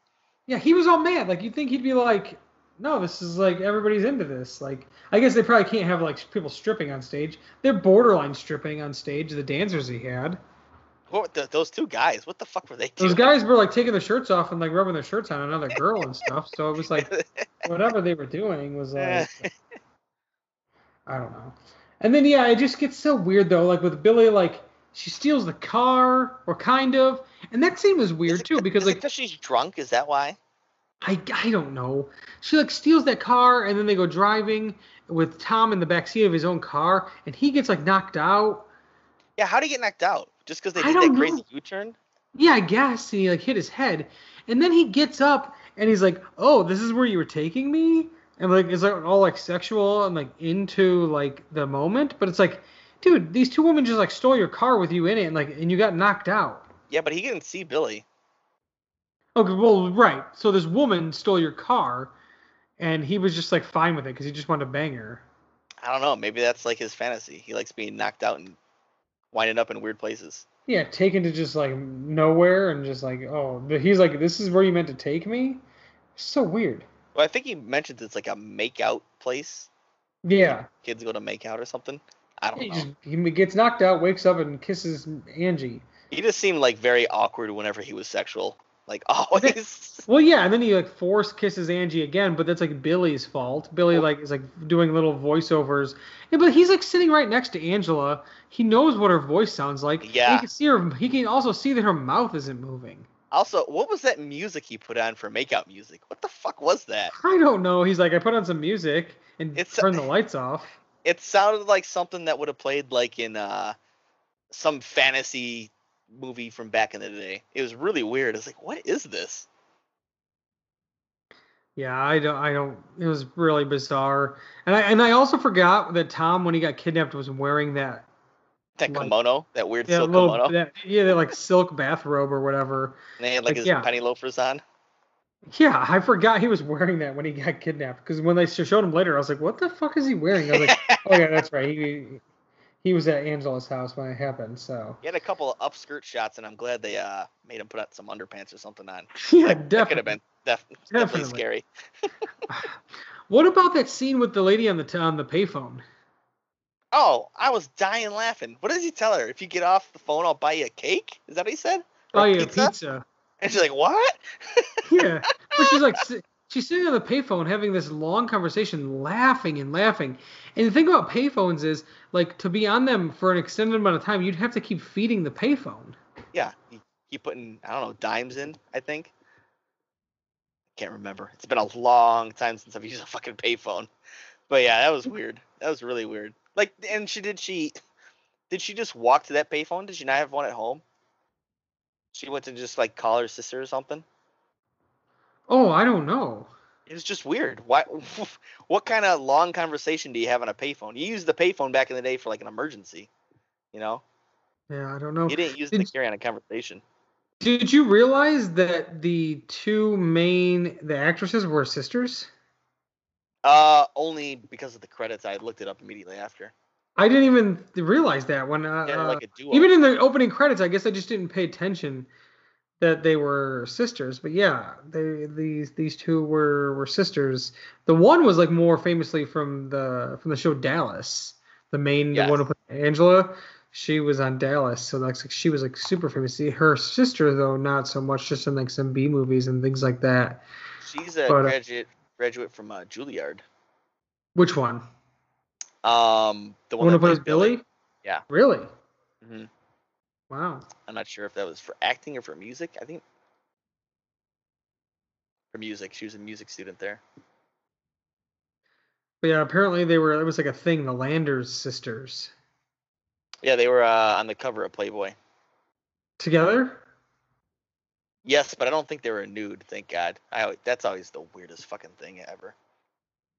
Yeah, he was all mad. Like you'd think he'd be like, "No, this is like everybody's into this." Like I guess they probably can't have like people stripping on stage. They're borderline stripping on stage. The dancers he had. What the, those two guys? What the fuck were they Doing? Those guys were like taking their shirts off and like rubbing their shirts on another girl and stuff. So it was like (laughs) whatever they were doing was like eh. I don't know. And then yeah, it just gets so weird though. Like with Billy, like she steals the car or kind of, and that scene was Is weird it- too because like. is it like 'cause she's drunk? Is that why? I, I don't know. She like steals that car and then they go driving with Tom in the back seat of his own car and he gets like knocked out. Yeah, how would he get knocked out? Just because they did that don't crazy know. U-turn? Yeah, I guess. And he like hit his head. And then he gets up and he's like, "Oh, this is where you were taking me?" And like it's like all like sexual and like into like the moment, but it's like, dude, these two women just like stole your car with you in it and like and you got knocked out. Yeah, but he didn't see Billy. Okay, well, right. So this woman stole your car and he was just like fine with it cuz he just wanted to bang her. I don't know. Maybe that's like his fantasy. He likes being knocked out and winding up in weird places. Yeah, taken to just like nowhere and just like, oh, but he's like, this is where you meant to take me? So weird. Well, I think he mentions it's like a make-out place. Yeah. Kids go to make out or something. I don't He know. just he gets knocked out, wakes up, and kisses Angie. He just seemed like very awkward whenever he was sexual. Like (laughs) always. Well, yeah, and then he like force kisses Angie again, but that's like Billy's fault. Billy Well- like is like doing little voiceovers. Yeah, but he's like sitting right next to Angela. He knows what her voice sounds like. Yeah. He can see her. He can also see that her mouth isn't moving. Also, what was that music he put on for make-out music? What the fuck was that? I don't know. He's like, I put on some music and It's- turn the lights off. It sounded like something that would have played like in uh some fantasy movie from back in the day. It was really weird. I was like, what is this? Yeah, I don't. I don't. It was really bizarre, and I and I also forgot that Tom, when he got kidnapped, was wearing that That Like- kimono, that weird silk little kimono. that, yeah that like silk bathrobe or whatever. And they had like, like, his yeah. penny loafers on. Yeah, I forgot he was wearing that when he got kidnapped. Because when they showed him later, I was like, "What the fuck is he wearing?" I was like, (laughs) "Oh yeah, that's right. He he was at Angela's house when it happened." So He had a couple of upskirt shots, and I'm glad they uh made him put on some underpants or something on. (laughs) yeah, That, that could have been def- definitely Definitely. scary. (sighs) What about that scene with the lady on the t- on the payphone? Oh, I was dying laughing. What does he tell her? If you get off the phone, I'll buy you a cake. Is that what he said? Or Oh yeah, pizza? pizza. (laughs) And she's like, "What?" (laughs) Yeah, but she's like she's sitting on the payphone having this long conversation, laughing and laughing. And the thing about payphones is, like, to be on them for an extended amount of time, you'd have to keep feeding the payphone. Yeah, you keep putting I don't know dimes in. I think. Can't remember. It's been a long time since I've used a fucking payphone. But yeah, that was weird. That was really weird. Like, and she did she, did she just walk to that payphone? Did she not have one at home? She went to just like call her sister or something. Oh, I don't know. It was just weird. Why? (laughs) What kind of long conversation do you have on a payphone? You used the payphone back in the day for like an emergency. You know, Yeah, I don't know. you didn't use it to carry on a conversation. Did you realize that the two main the actresses were sisters? Uh, only because of the credits. I looked it up immediately after. I didn't even realize that when uh, Yeah, uh, like duo. even in the opening credits. I guess I just didn't pay attention that they were sisters. But yeah, they these these two were were sisters. The one was like more famously from the from the show Dallas. The main Yes. the one who played Angela. She was on Dallas, so that's like she was like super famous. See, her sister though, not so much, just in like some B movies and things like that. She's a but, uh, graduate graduate from uh, Juilliard. Which one? Um, the The one one who plays Billy? Yeah. Really? Mm-hmm. Wow. I'm not sure if that was for acting or for music. I think for music. She was a music student there. But yeah, apparently they were. It was like a thing. The Landers sisters Yeah, they were uh, on the cover of Playboy. together. Yes, but I don't think they were nude. Thank God. I that's always the weirdest fucking thing ever.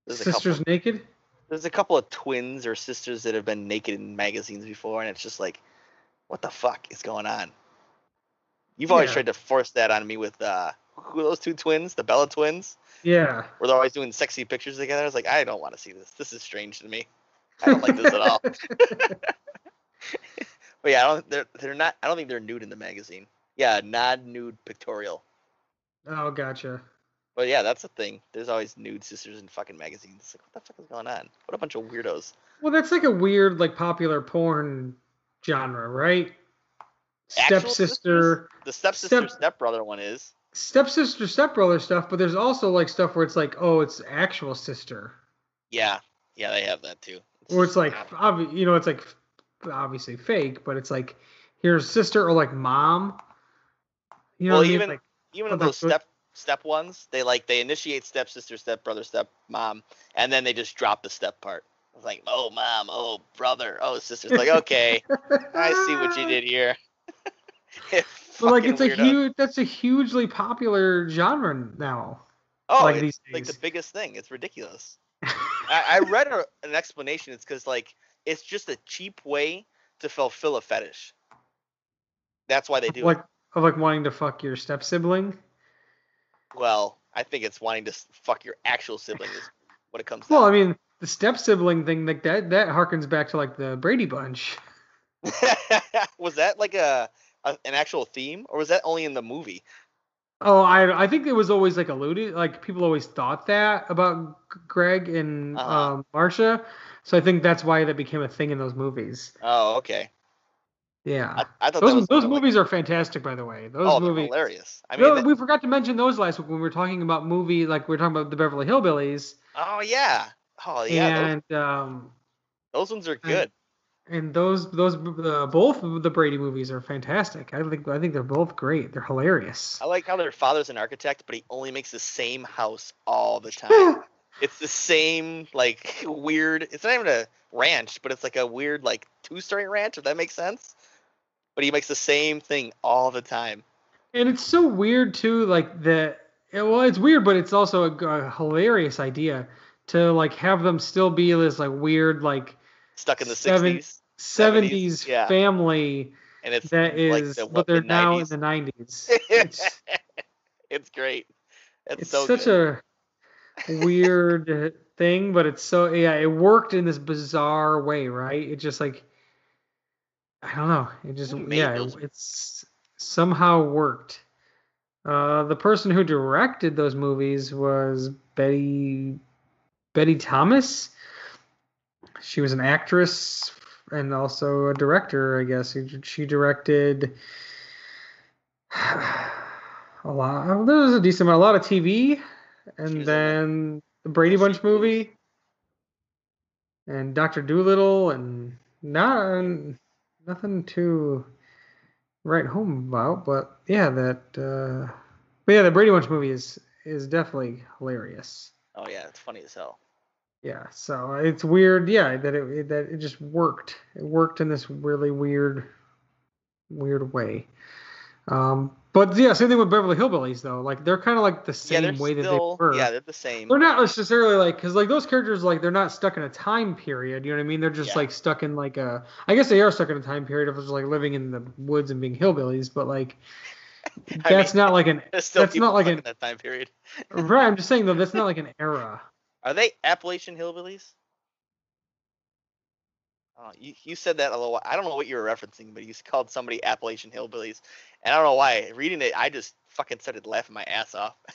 There's a Sisters couple. naked. There's a couple of twins or sisters that have been naked in magazines before, and it's just like, what the fuck is going on? You've always Yeah. tried to force that on me with uh, who are those two twins, the Bella twins, Yeah. where they're always doing sexy pictures together. I was like, I don't want to see this. This is strange to me. I don't like this at all. (laughs) (laughs) But yeah, I don't. They're they're not. I don't think they're nude in the magazine. Yeah, non-nude pictorial. Oh, gotcha. But yeah, that's a thing. There's always nude sisters in fucking magazines. It's like, what the fuck is going on? What a bunch of weirdos. Well, that's like a weird, like popular porn genre, right? Actual Stepsister, The stepsister Step- stepbrother one is. stepsister, stepbrother stuff, but there's also like stuff where it's like, oh, it's actual sister, Yeah, yeah, they have that too. or it's like, obvi- you know, it's like obviously fake, but it's like here's sister or like mom. You know, Well, what I mean? even- like, even those step step ones, they like they initiate stepsister, stepbrother, stepmom, and then they just drop the step part. It's like, oh mom, oh brother, oh sister. It's like, okay, I see what you did here. (laughs) But like it's a huge, that's a hugely popular genre now. Oh, like it's these like the biggest thing. It's ridiculous. (laughs) I, I read a, an explanation. It's because like it's just a cheap way to fulfill a fetish. That's why they do like it. Of like wanting to fuck your step sibling. Well, I think it's wanting to fuck your actual sibling is (laughs) what it comes. To. Well, I mean, the step sibling thing, like that, that harkens back to like the Brady Bunch. (laughs) was that like a, a an actual theme, or was that only in the movie? Oh, I I think it was always like alluded, like people always thought that about Greg and Uh-huh. um, Marcia. So I think that's why that became a thing in those movies. Oh, okay. Yeah, I, I thought those those kinda like- movies are fantastic, by the way. Those oh, movies. hilarious. I mean, that- we forgot to mention those last week when we were talking about movie, like we were talking about the Beverly Hillbillies, oh yeah, oh yeah, those, and um, those ones are good. and those those uh, both of the Brady movies are fantastic. I think I think they're both great. They're hilarious. I like how their father's an architect, but he only makes the same house all the (laughs) time. it's the same like weird. It's not even a ranch, but it's like a weird like two-story ranch. If that makes sense. But he makes the same thing all the time. And it's so weird too, like that. it- Well, it's weird, but it's also a hilarious idea to like have them still be this like weird like Stuck in the Seven- '60s, seventies yeah. family and it's that like is, the, but they're the now in the nineties. It's, (laughs) it's great. It's, it's so such good. a weird (laughs) thing, but it's so yeah, it worked in this bizarre way, right? It just like I don't know, it just yeah, it, it's somehow worked. Uh, the person who directed those movies was Betty Betty Thomas. She was an actress and also a director, I guess. She- She directed (sighs) a lot. There was a decent amount, a lot of TV, and was in the- then the Brady Bunch movie, and Doctor Dolittle, and not nothing to write home about. But yeah, that. Uh, but yeah, the Brady Bunch movie is is definitely hilarious. Oh yeah, it's funny as hell. Yeah, so it's weird. Yeah, that it that it just worked. It worked in this really weird, weird way. Um, but yeah, same thing with Beverly Hillbillies though. Like they're kind of like the same they're way that they were. yeah, they're the same. They're not necessarily like because like those characters like they're not stuck in a time period. You know what I mean? They're just Yeah. like stuck in like a. I guess they are stuck in a time period of just like living in the woods and being hillbillies. But like (laughs) that's not like an. Still that's not like an- in that time period. Right. I'm just saying though that's not like an era. Are they Appalachian hillbillies? Oh, you, you said that a little while. I don't know what you were referencing, but you called somebody Appalachian hillbillies, and I don't know why. Reading it, I just fucking started laughing my ass off. (laughs)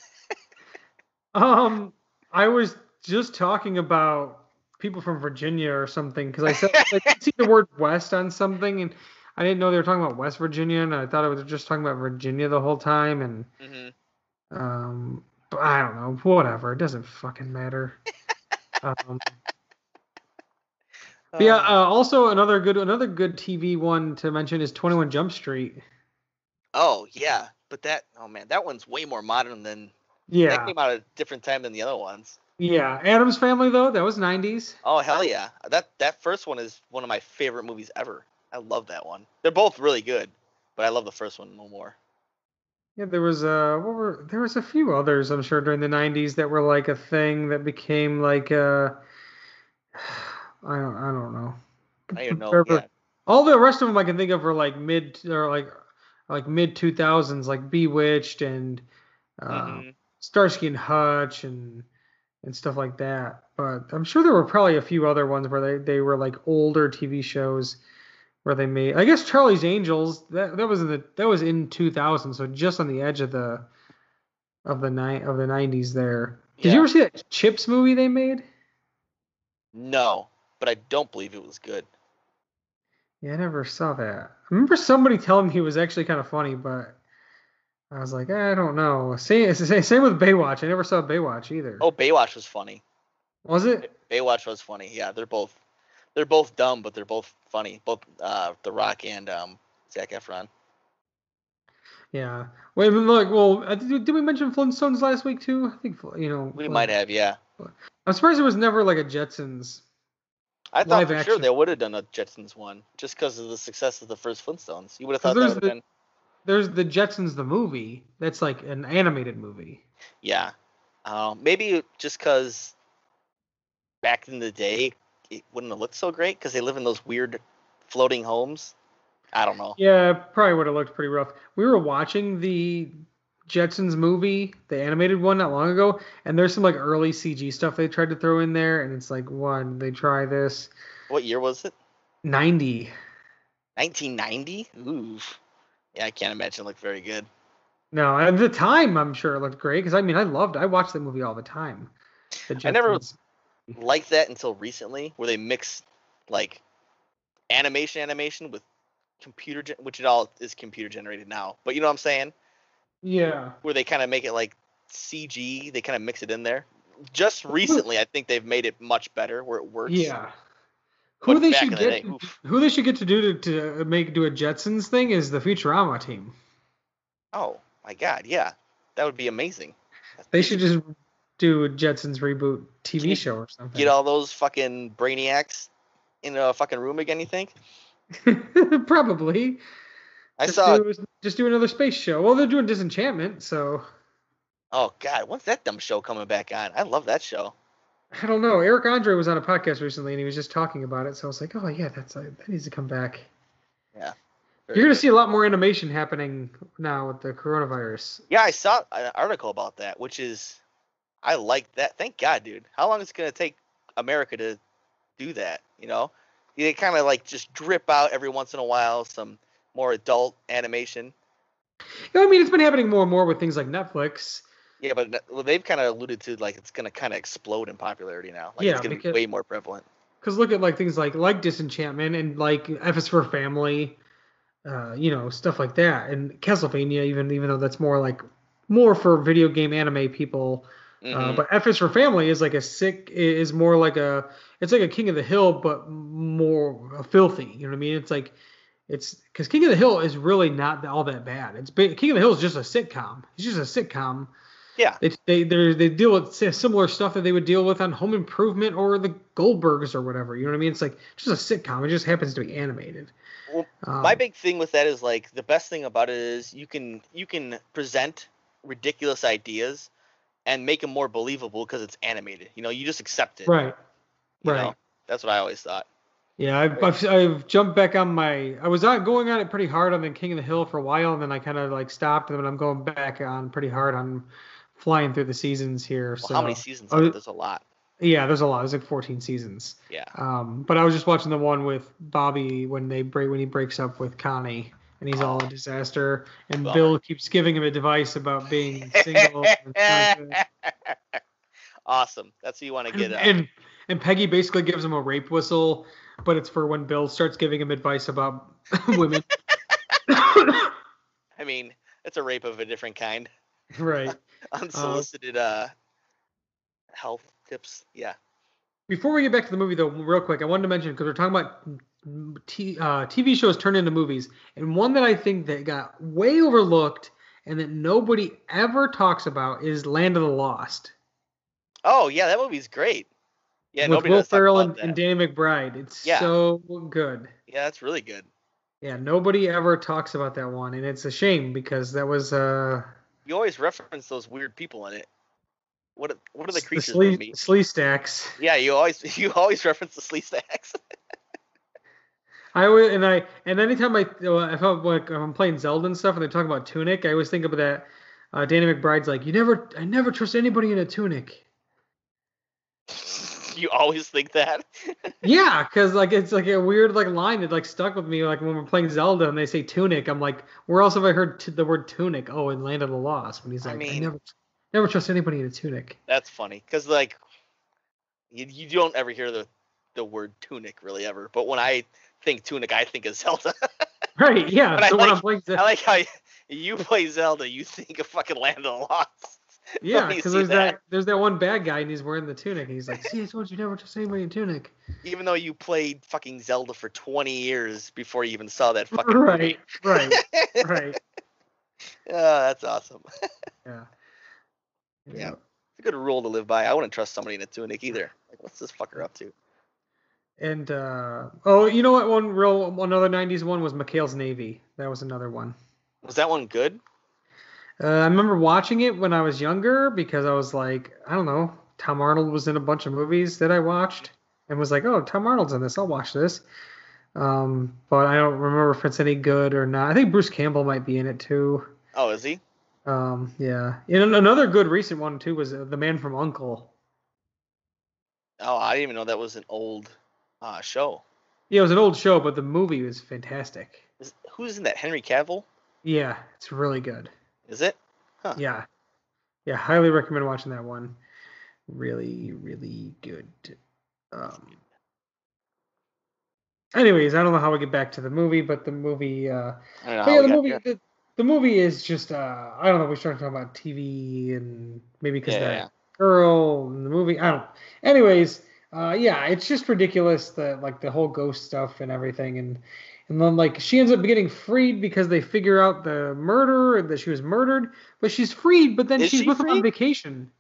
Um, I was just talking about people from Virginia or something because I said I see the word West on something and I didn't know they were talking about West Virginia and I thought I was just talking about Virginia the whole time and hmm um, but I don't know, whatever. It doesn't fucking matter. (laughs) um, but yeah. Uh, also, another good another good TV one to mention is Twenty One Jump Street. oh yeah, but that oh man, that one's way more modern than yeah. That came out at a different time than the other ones. yeah. Addams Family though, that was '90s. Oh hell yeah! That that first one is one of my favorite movies ever. I love that one. They're both really good, but I love the first one no more. Yeah, there was uh, what were there was a few others I'm sure during the '90s that were like a thing that became like uh, I don't I don't know. I don't know. Yeah. All the rest of them I can think of were like mid or like like mid 2000s, like Bewitched and uh, Mhm. Starsky and Hutch and and stuff like that. But I'm sure there were probably a few other ones where they, they were like older TV shows where they made. I guess Charlie's Angels that that was in the that was in 2000, so just on the edge of the of the night of the 90s there. Did you ever see that Chips movie they made? No, but I don't believe it was good. Yeah, I never saw that. I remember somebody telling me he was actually kind of funny, but I was like, I don't know. (laughs) Same, same with Baywatch. I never saw Baywatch either. Oh, Baywatch was funny. was it? Baywatch was funny. Yeah, they're both they're both dumb, but they're both funny. Both uh, The Rock and um, Zac Efron. Yeah. Wait, but look. Well, uh, did, we mention Flintstones last week too? I think you know. We might have, yeah. I'm surprised there was never like a Jetsons. I thought live for sure they would have done a Jetsons one just because of the success of the first Flintstones. You would have thought that there's would have the- been. There's the Jetsons the movie. That's like an animated movie. Yeah. Uh, maybe just because back in the day it wouldn't have looked so great because they live in those weird floating homes. I don't know. Yeah, probably would have looked pretty rough. We were watching the Jetsons movie, the animated one, not long ago, and there's some like early CG stuff they tried to throw in there, and it's like, one, they try this. What year was it? 90. 1990? Ooh. Yeah, I can't imagine it looked very good. No, at the time, I'm sure it looked great because I mean, I loved, I watched that movie all the time. The I never- Jetsons. Like that until recently, where they mix like animation animation with computer, which it all is computer generated now. But you know what I'm saying? Yeah. Where they kind of make it like CG, they kind of mix it in there. Just recently, I think they've made it much better where it works. Yeah. But Who they should the get day, who they should get to do to, to make do a Jetsons thing is the Futurama team. Oh my god, yeah, that would be amazing. They should just do a Jetsons reboot TV show or something. get all those fucking brainiacs in a fucking room again. You think? (laughs) Probably. I just saw. Just do another space show. Well, they're doing Disenchantment, so Oh god, when's that dumb show coming back on? I love that show. I don't know. Eric Andre was on a podcast recently, and he was just talking about it. So I was like, oh yeah, that's uh, that needs to come back. Yeah. You're gonna see a lot more animation happening now with the coronavirus. Yeah, I saw an article about that, which is, I like that. Thank God, dude. How long is it gonna take America to do that? You know, they kind of like just drip out every once in a while some more adult animation. You know, I mean, it's been happening more and more with things like Netflix. Yeah, but well, they've kind of alluded to like it's gonna kind of explode in popularity now. Like Yeah, it's gonna because- be way more prevalent. Because look at like things like like Disenchantment and like F is for Family, uh, you know, stuff like that, and Castlevania. Even even though that's more like more for video game anime people. Uh, Mhm. but F is for Family is like a sick is more like a it's like a King of the Hill but more filthy. You know what I mean? It's like it's because King of the Hill is really not all that bad. It's King of the Hill is just a sitcom. It's just a sitcom. Yeah. They they they they deal with similar stuff that they would deal with on Home Improvement or the Goldbergs or whatever. You know what I mean? It's like just a sitcom. It just happens to be animated. Well, Um, My big thing with that is like the best thing about it is you can you can present ridiculous ideas and make them more believable because it's animated. You know, you just accept it. right. you right. know? That's what I always thought. Yeah, I've, I've, I've jumped back on my. I was on, going on it pretty hard on the King of the Hill for a while, and then I kind of like stopped, and then I'm going back on pretty hard on flying through the seasons here. Well, so how many seasons I are there? was- There's a lot. yeah, there's a lot. There's like 14 seasons. Yeah. Um, but I was just watching the one with Bobby when they break when he breaks up with Connie, and he's all a disaster, and Bummer. Bill keeps giving him advice about being single. and it's not good. (laughs) awesome. That's what you want to get. and, Uh, and and Peggy basically gives him a rape whistle, but it's for when Bill starts giving him advice about (laughs) women. I mean, it's a rape of a different kind. right. (laughs) Unsolicited uh, health tips. Yeah. Before we get back to the movie, though, real quick, I wanted to mention because we're talking about t- uh, TV shows turned into movies, and one that I think that got way overlooked and that nobody ever talks about is Land of the Lost. Oh yeah, that movie's great. Yeah, with Will Ferrell and, and. Danny McBride. It's Yeah. so good. Yeah, that's really good. Yeah, nobody ever talks about that one, and it's a shame because that was uh You always reference those weird people in it. What what are the the creatures slee, from Sleestaks. Yeah, you always (laughs) you always reference the Sleestaks. (laughs) I always and I and anytime I if I'm like if I'm playing Zelda and stuff and they talk about tunic, I always think about that. Uh, Danny McBride's like, you never, I never trust anybody in a tunic. (laughs) (laughs) you always think that. (laughs) Yeah, because like it's like a weird like line that like stuck with me. Like when we're playing Zelda and they say tunic, I'm like, where else have I heard t- the word tunic? Oh, in Land of the Lost when he's like, I, mean- never, never trust anybody in a tunic. That's funny because like you, you don't ever hear the the word tunic really ever. But when I think tunic, I think of Zelda. (laughs) Right? Yeah. But I so when like- I'm playing I like how you, you play Zelda, you think of fucking Land of the Lost. (laughs) yeah, because there's that. that. there's that one bad guy and he's wearing the tunic. And he's like, see, I told you never trust anybody in tunic. Even though you played fucking Zelda for 20 years before you even saw that fucking Right, right, (laughs) right. Oh, that's awesome. (laughs) Yeah. Yeah. It's a good rule to live by. I wouldn't trust somebody in a tunic either. Like, what's this fucker up to? And uh, oh, you know what? One real another '90s one was McHale's Navy. That was another one. Was that one good? Uh, I remember watching it when I was younger because I was like, I don't know, Tom Arnold was in a bunch of movies that I watched and was like, oh, Tom Arnold's in this. I'll watch this. Um, but I don't remember if it's any good or not. I think Bruce Campbell might be in it too. Oh, is he? Um, yeah. And another good recent one too was uh, The Man from Uncle. Oh, I didn't even know that was an old uh, show. Yeah, it was an old show, but the movie was fantastic. Is, who's in that? Henry Cavill? Yeah, it's really good. Is it? Yeah. Yeah, highly recommend watching that one. Really, really good. Um, anyways, I don't know how we get back to the movie, but the movie uh I don't know. but how yeah, the movie the, the movie is just uh I don't know, we started talking about TV and maybe because Yeah, that yeah, girl in the movie. I don't anyways, uh yeah, it's just ridiculous that like the whole ghost stuff and everything and and then like she ends up getting freed because they figure out the murder and that she was murdered, but she's freed, but then Is she's she with him on vacation.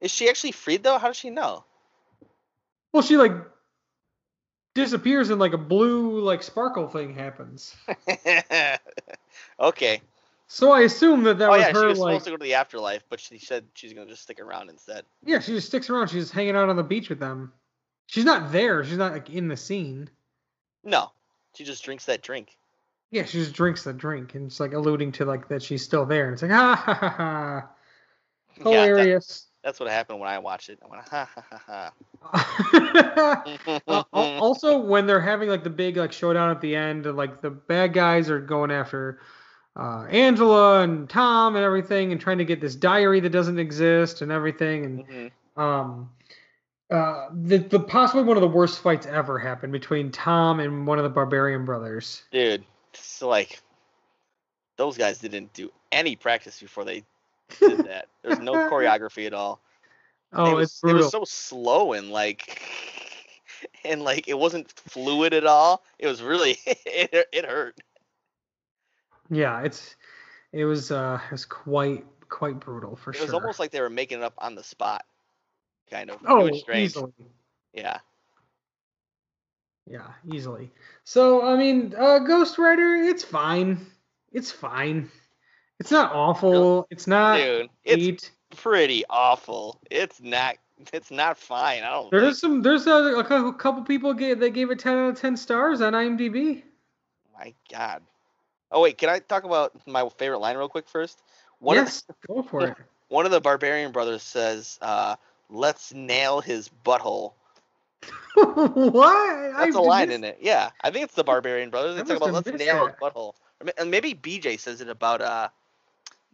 Is she actually freed though? How does she know? Well, she like disappears and like a blue like sparkle thing happens. (laughs) okay. So I assume that that oh was yeah, she her was like supposed to go to the afterlife, but she said she's gonna just stick around instead. yeah, she just sticks around. She's hanging out on the beach with them. She's not there. She's not like in the scene. No, she just drinks that drink. Yeah, she just drinks the drink and it's like alluding to like that she's still there. And it's like ha ha ha ha, (laughs) Yeah, that- hilarious. that's what happened when I watched it. I went ha ha ha ha. (laughs) also, when they're having like the big like showdown at the end, and, like the bad guys are going after uh, Angela and Tom and everything, and trying to get this diary that doesn't exist and everything, and Mhm. um, uh, the the possibly one of the worst fights ever happened between Tom and one of the Barbarian brothers. Dude, it's like those guys didn't do any practice before they did (laughs) that. There's no choreography at all. Oh, it was, it's it was so slow and like (laughs) and like it wasn't fluid at all. It was really (laughs) it it hurt. yeah, it's it was uh it was quite quite brutal for It sure. It was almost like they were making it up on the spot. Kind of. Oh easily. Yeah. Yeah, easily. So I mean, uh, Ghost Writer, it's fine. It's fine. It's not awful. It's not Dude, it's pretty awful. It's not it's not fine. I don't There's think. some. There's a, a couple people gave they gave it ten out of ten stars on IMDb. My god. Oh wait, can I talk about my favorite line real quick first? One yes, go for it. (laughs) one of the barbarian brothers says, uh, let's nail his butthole. (laughs) what? That's a line in it. Yeah, I think it's the Barbarian Brothers. They talk about let's nail his butthole. And maybe BJ says it about uh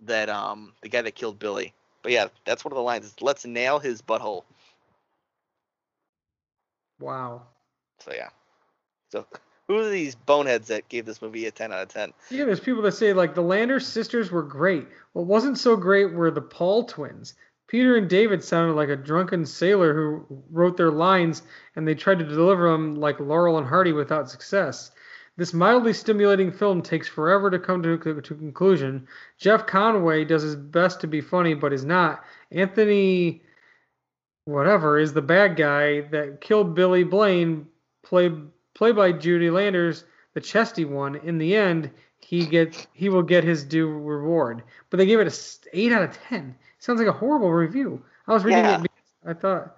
that um the guy that killed Billy. But yeah, that's one of the lines. Is let's nail his butthole. Wow. So yeah. So who are these boneheads that gave this movie a ten out of ten? Yeah, there's people that say like the Landers sisters were great. What wasn't so great were the Paul twins. Peter and David sounded like a drunken sailor who wrote their lines and they tried to deliver them like Laurel and Hardy without success. This mildly stimulating film takes forever to come to, to conclusion. Jeff Conaway does his best to be funny, but is not. Anthony, whatever, is the bad guy that killed Billy Blaine, played played by Judy Landers, the chesty one. In the end, he gets he will get his due reward. But they gave it a eight out of ten. Sounds like a horrible review. I was reading Yeah. it. Because I thought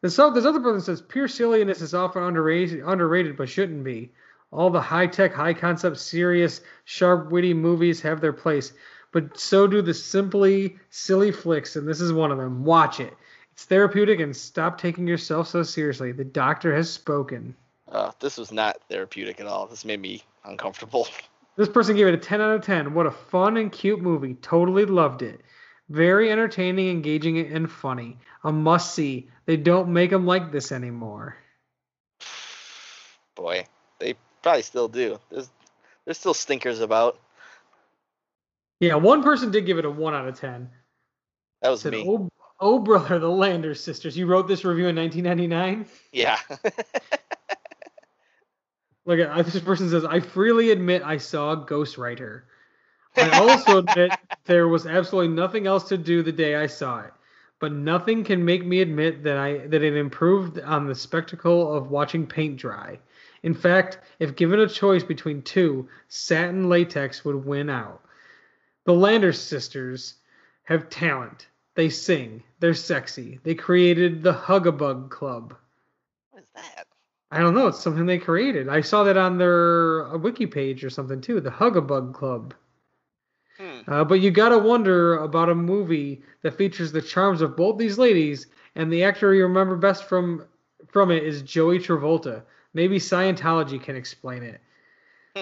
there's some, there's other person says pure silliness is often underrated, underrated, but shouldn't be. All the high tech, high concept, serious, sharp, witty movies have their place, but so do the simply silly flicks, and this is one of them. Watch it. It's therapeutic, and stop taking yourself so seriously. The doctor has spoken. Uh, this was not therapeutic at all. This made me uncomfortable. (laughs) This person gave it a 10 out of 10. What a fun and cute movie. Totally loved it. Very entertaining, engaging, and funny. A must see. They don't make them like this anymore. Boy, they probably still do. There's there's still stinkers about. Yeah, one person did give it a 1 out of 10. That was Said, me. oh, oh, brother, the Landers sisters. You wrote this review in 1999? Yeah. (laughs) Look at this person says, I freely admit I saw Ghostwriter. I also admit there was absolutely nothing else to do the day I saw it. But nothing can make me admit that I that it improved on the spectacle of watching paint dry. In fact, if given a choice between two, satin latex would win out. The Landers sisters have talent. They sing. They're sexy. They created the Huggabug Club. what is that? I don't know. It's something they created. I saw that on their uh, wiki page or something too. The Huggabug Club. Uh, but you gotta wonder about a movie that features the charms of both these ladies, and the actor you remember best from from it is Joey Travolta. Maybe Scientology can explain it.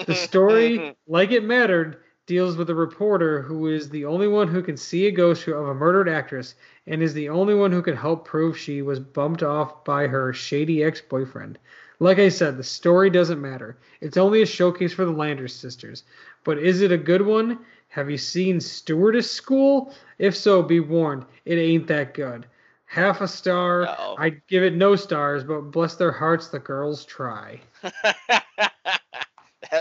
The story, (laughs) like it mattered, deals with a reporter who is the only one who can see a ghost of a murdered actress and is the only one who can help prove she was bumped off by her shady ex boyfriend. Like I said, the story doesn't matter. It's only a showcase for the Landers sisters. But is it a good one? Have you seen Stewardess School? If so, be warned, it ain't that good. Half a star. Uh-oh. I'd give it no stars, but bless their hearts, the girls try. (laughs) that,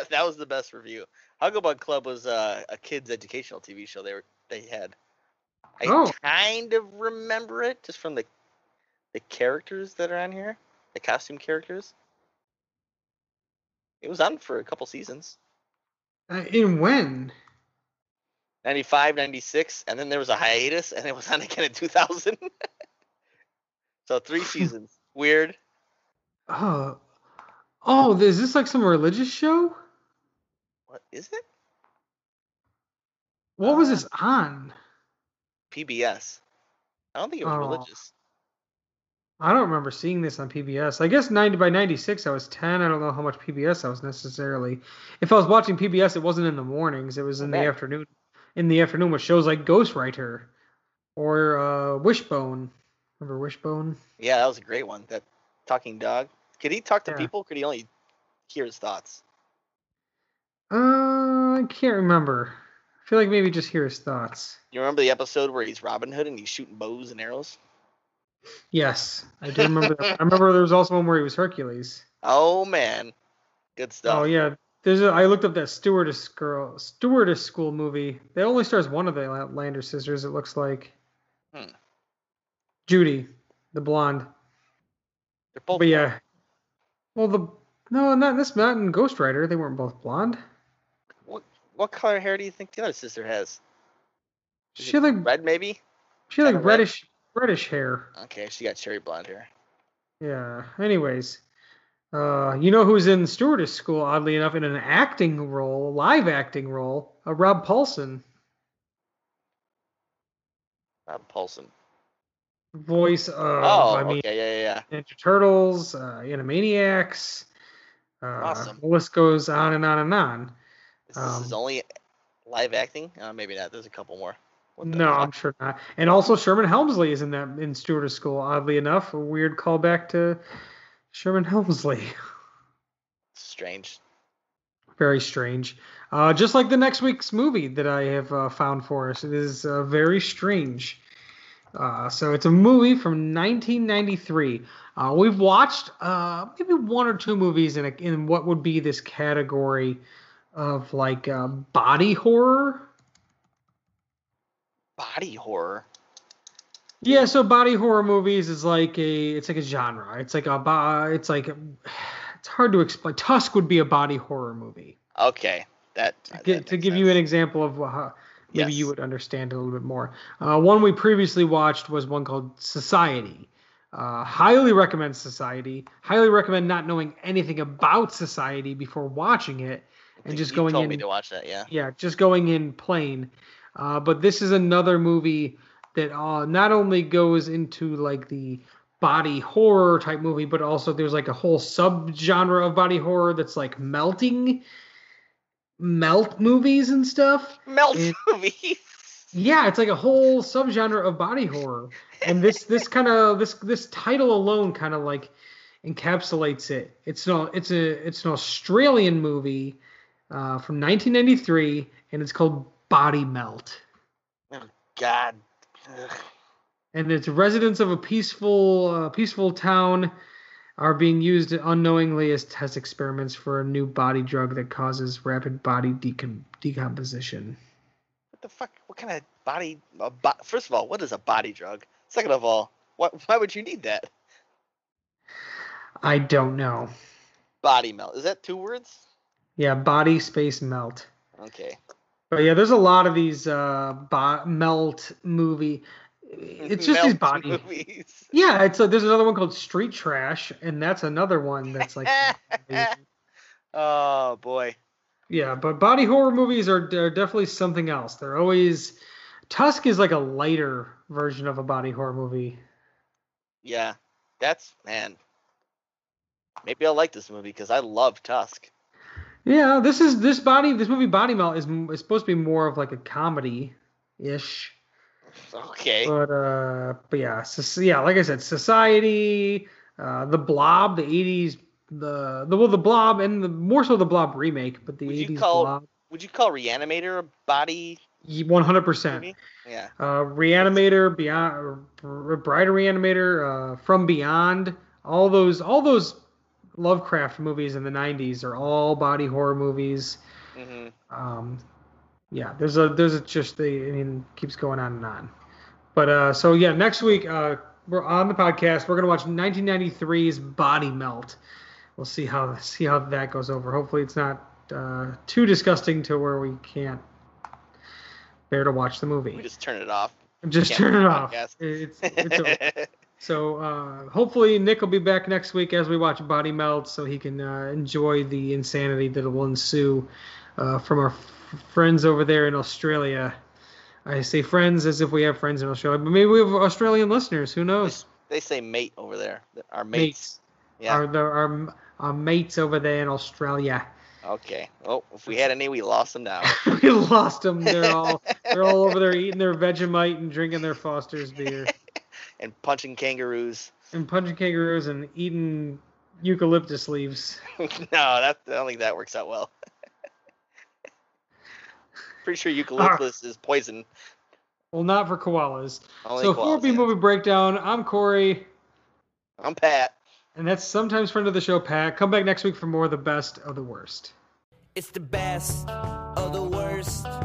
that was the best review. Huggabug Club was uh, a kids' educational TV show they were they had. I Oh. kind of remember it just from the the characters that are on here, the costume characters. It was on for a couple seasons. Uh, in when? 95, 96, and then there was a hiatus, and it was on again in 2000. (laughs) so three (laughs) seasons. Weird. Oh, oh, is this like some religious show? What is it? What was Uh, this on? PBS. I don't think it was Oh. religious. I don't remember seeing this on PBS. I guess 90 by 96, I was 10. I don't know how much PBS I was necessarily. If I was watching PBS, it wasn't in the mornings. It was in the afternoon. In the afternoon with shows like Ghostwriter or uh, Wishbone. Remember Wishbone? Yeah, that was a great one. That talking dog. Could he talk to Yeah. people? Could he only hear his thoughts? Uh, I can't remember. I feel like maybe just hear his thoughts. You remember the episode where he's Robin Hood and he's shooting bows and arrows? Yes, I do remember that. I remember there was also one where he was Hercules. Oh man, good stuff. Oh yeah, there's a, I looked up that stewardess girl, stewardess school movie. That only stars one of the La- Lander sisters. It looks like. Hmm. Judy, the blonde. They're both. But yeah, well the no, not this not in Ghost Writer. They weren't both blonde. What what color hair do you think the other sister has? Is She like red maybe. she had like red? reddish reddish hair. Okay, she got cherry blonde hair. Yeah. Anyways, uh, you know who's in stewardess school? Oddly enough, in an acting role, live acting role, uh, Rob Paulsen, Rob Paulsen. voice of oh, I mean. okay, yeah, yeah, yeah. Ninja Turtles, uh, Animaniacs. Uh, Awesome. The list goes on and on and on. This his Um, only live acting? Uh, maybe not. There's a couple more. No, fuck? I'm sure not. And also Sherman Hemsley is in that in Stewardess School. Oddly enough, a weird callback to Sherman Hemsley. Strange. very strange. Uh, just like the next week's movie that I have uh, found for us, it is uh, very strange. Uh, so it's a movie from 1993. Uh, we've watched uh, maybe one or two movies in a, in what would be this category of like uh, body horror. Body horror. Yeah, so body horror movies is like a it's like a genre. It's like a it's like (sighs) it's hard to explain. Tusk would be a body horror movie. Okay, that. To, that to give you an example of how maybe you would understand a little bit more. Uh, one we previously watched was one called Society. Uh, highly recommend Society. Highly recommend not knowing anything about Society before watching it, and just you going told in. me to watch that. Yeah. yeah, just going in plain. Uh, but this is another movie that uh, not only goes into like the body horror type movie, but also there's like a whole subgenre of body horror that's like melting, melt movies and stuff. Melt It- movies. Yeah, it's like a whole subgenre of body horror, and this this (laughs) kind of this this title alone kind of like encapsulates it. It's no, it's a it's an Australian movie uh, from 1993, and it's called Body Melt. Oh, God. And it's residents of a peaceful uh, peaceful town are being used unknowingly as test experiments for a new body drug that causes rapid body decom- decomposition. What the fuck? What kind of body? Bo- First of all, what is a body drug? Second of all, what? Why would you need that? I don't know. Body melt. Is that two words? Yeah, body space melt. Okay. But yeah, there's a lot of these uh bo- melt movie. It's just these body. movies. Yeah, it's a, there's another one called Street Trash, and that's another one that's like. (laughs) oh boy. yeah, but body horror movies are, are definitely something else. They're always. Tusk is like a lighter version of a body horror movie. Yeah. That's man. Maybe I'll like this movie because I love Tusk. Yeah, this is this body this movie Body Melt is, is supposed to be more of like a comedy ish. Okay. But uh, but yeah, so, yeah, like I said, Society, uh, the Blob, the '80s, the the well, the Blob, and the more so the Blob remake, but the Would you '80s call- Blob, Would you call Reanimator a body 100. percent? Yeah. Uh, Reanimator, Beyond, of Reanimator, uh, From Beyond, all those all those Lovecraft movies in the '90s are all body horror movies. hmm um, yeah, there's a there's a just the I mean keeps going on and on. But uh, so yeah, next week uh, we're on the podcast. We're gonna watch 1993's Body Melt. We'll see how see how that goes over. Hopefully, it's not uh, too disgusting to where we can't bear to watch the movie. We just turn it off. Just can't turn it off. podcast. It's, it's. (laughs) So uh, hopefully Nick will be back next week as we watch Body Melt, so he can uh, enjoy the insanity that will ensue uh, from our f- friends over there in Australia. I say friends as if we have friends in Australia, but maybe we have Australian listeners. Who knows? they say mate over there. Our mates. Mates, Yeah. our, the, our our mates over there in Australia. Okay. Oh, if we had any, we lost them now. (laughs) we lost them. They're all they're all over there eating their Vegemite and drinking their Foster's beer (laughs) and punching kangaroos. and punching kangaroos and eating eucalyptus leaves. (laughs) no, that I don't think that works out well. (laughs) Pretty sure eucalyptus is poison. Well, not for koalas. Only so koalas, 4B yeah. movie breakdown. I'm Corey, I'm Pat. and that's sometimes friend of the show, Pat. Come back next week for more of the best of the worst. It's the best of the worst. B movie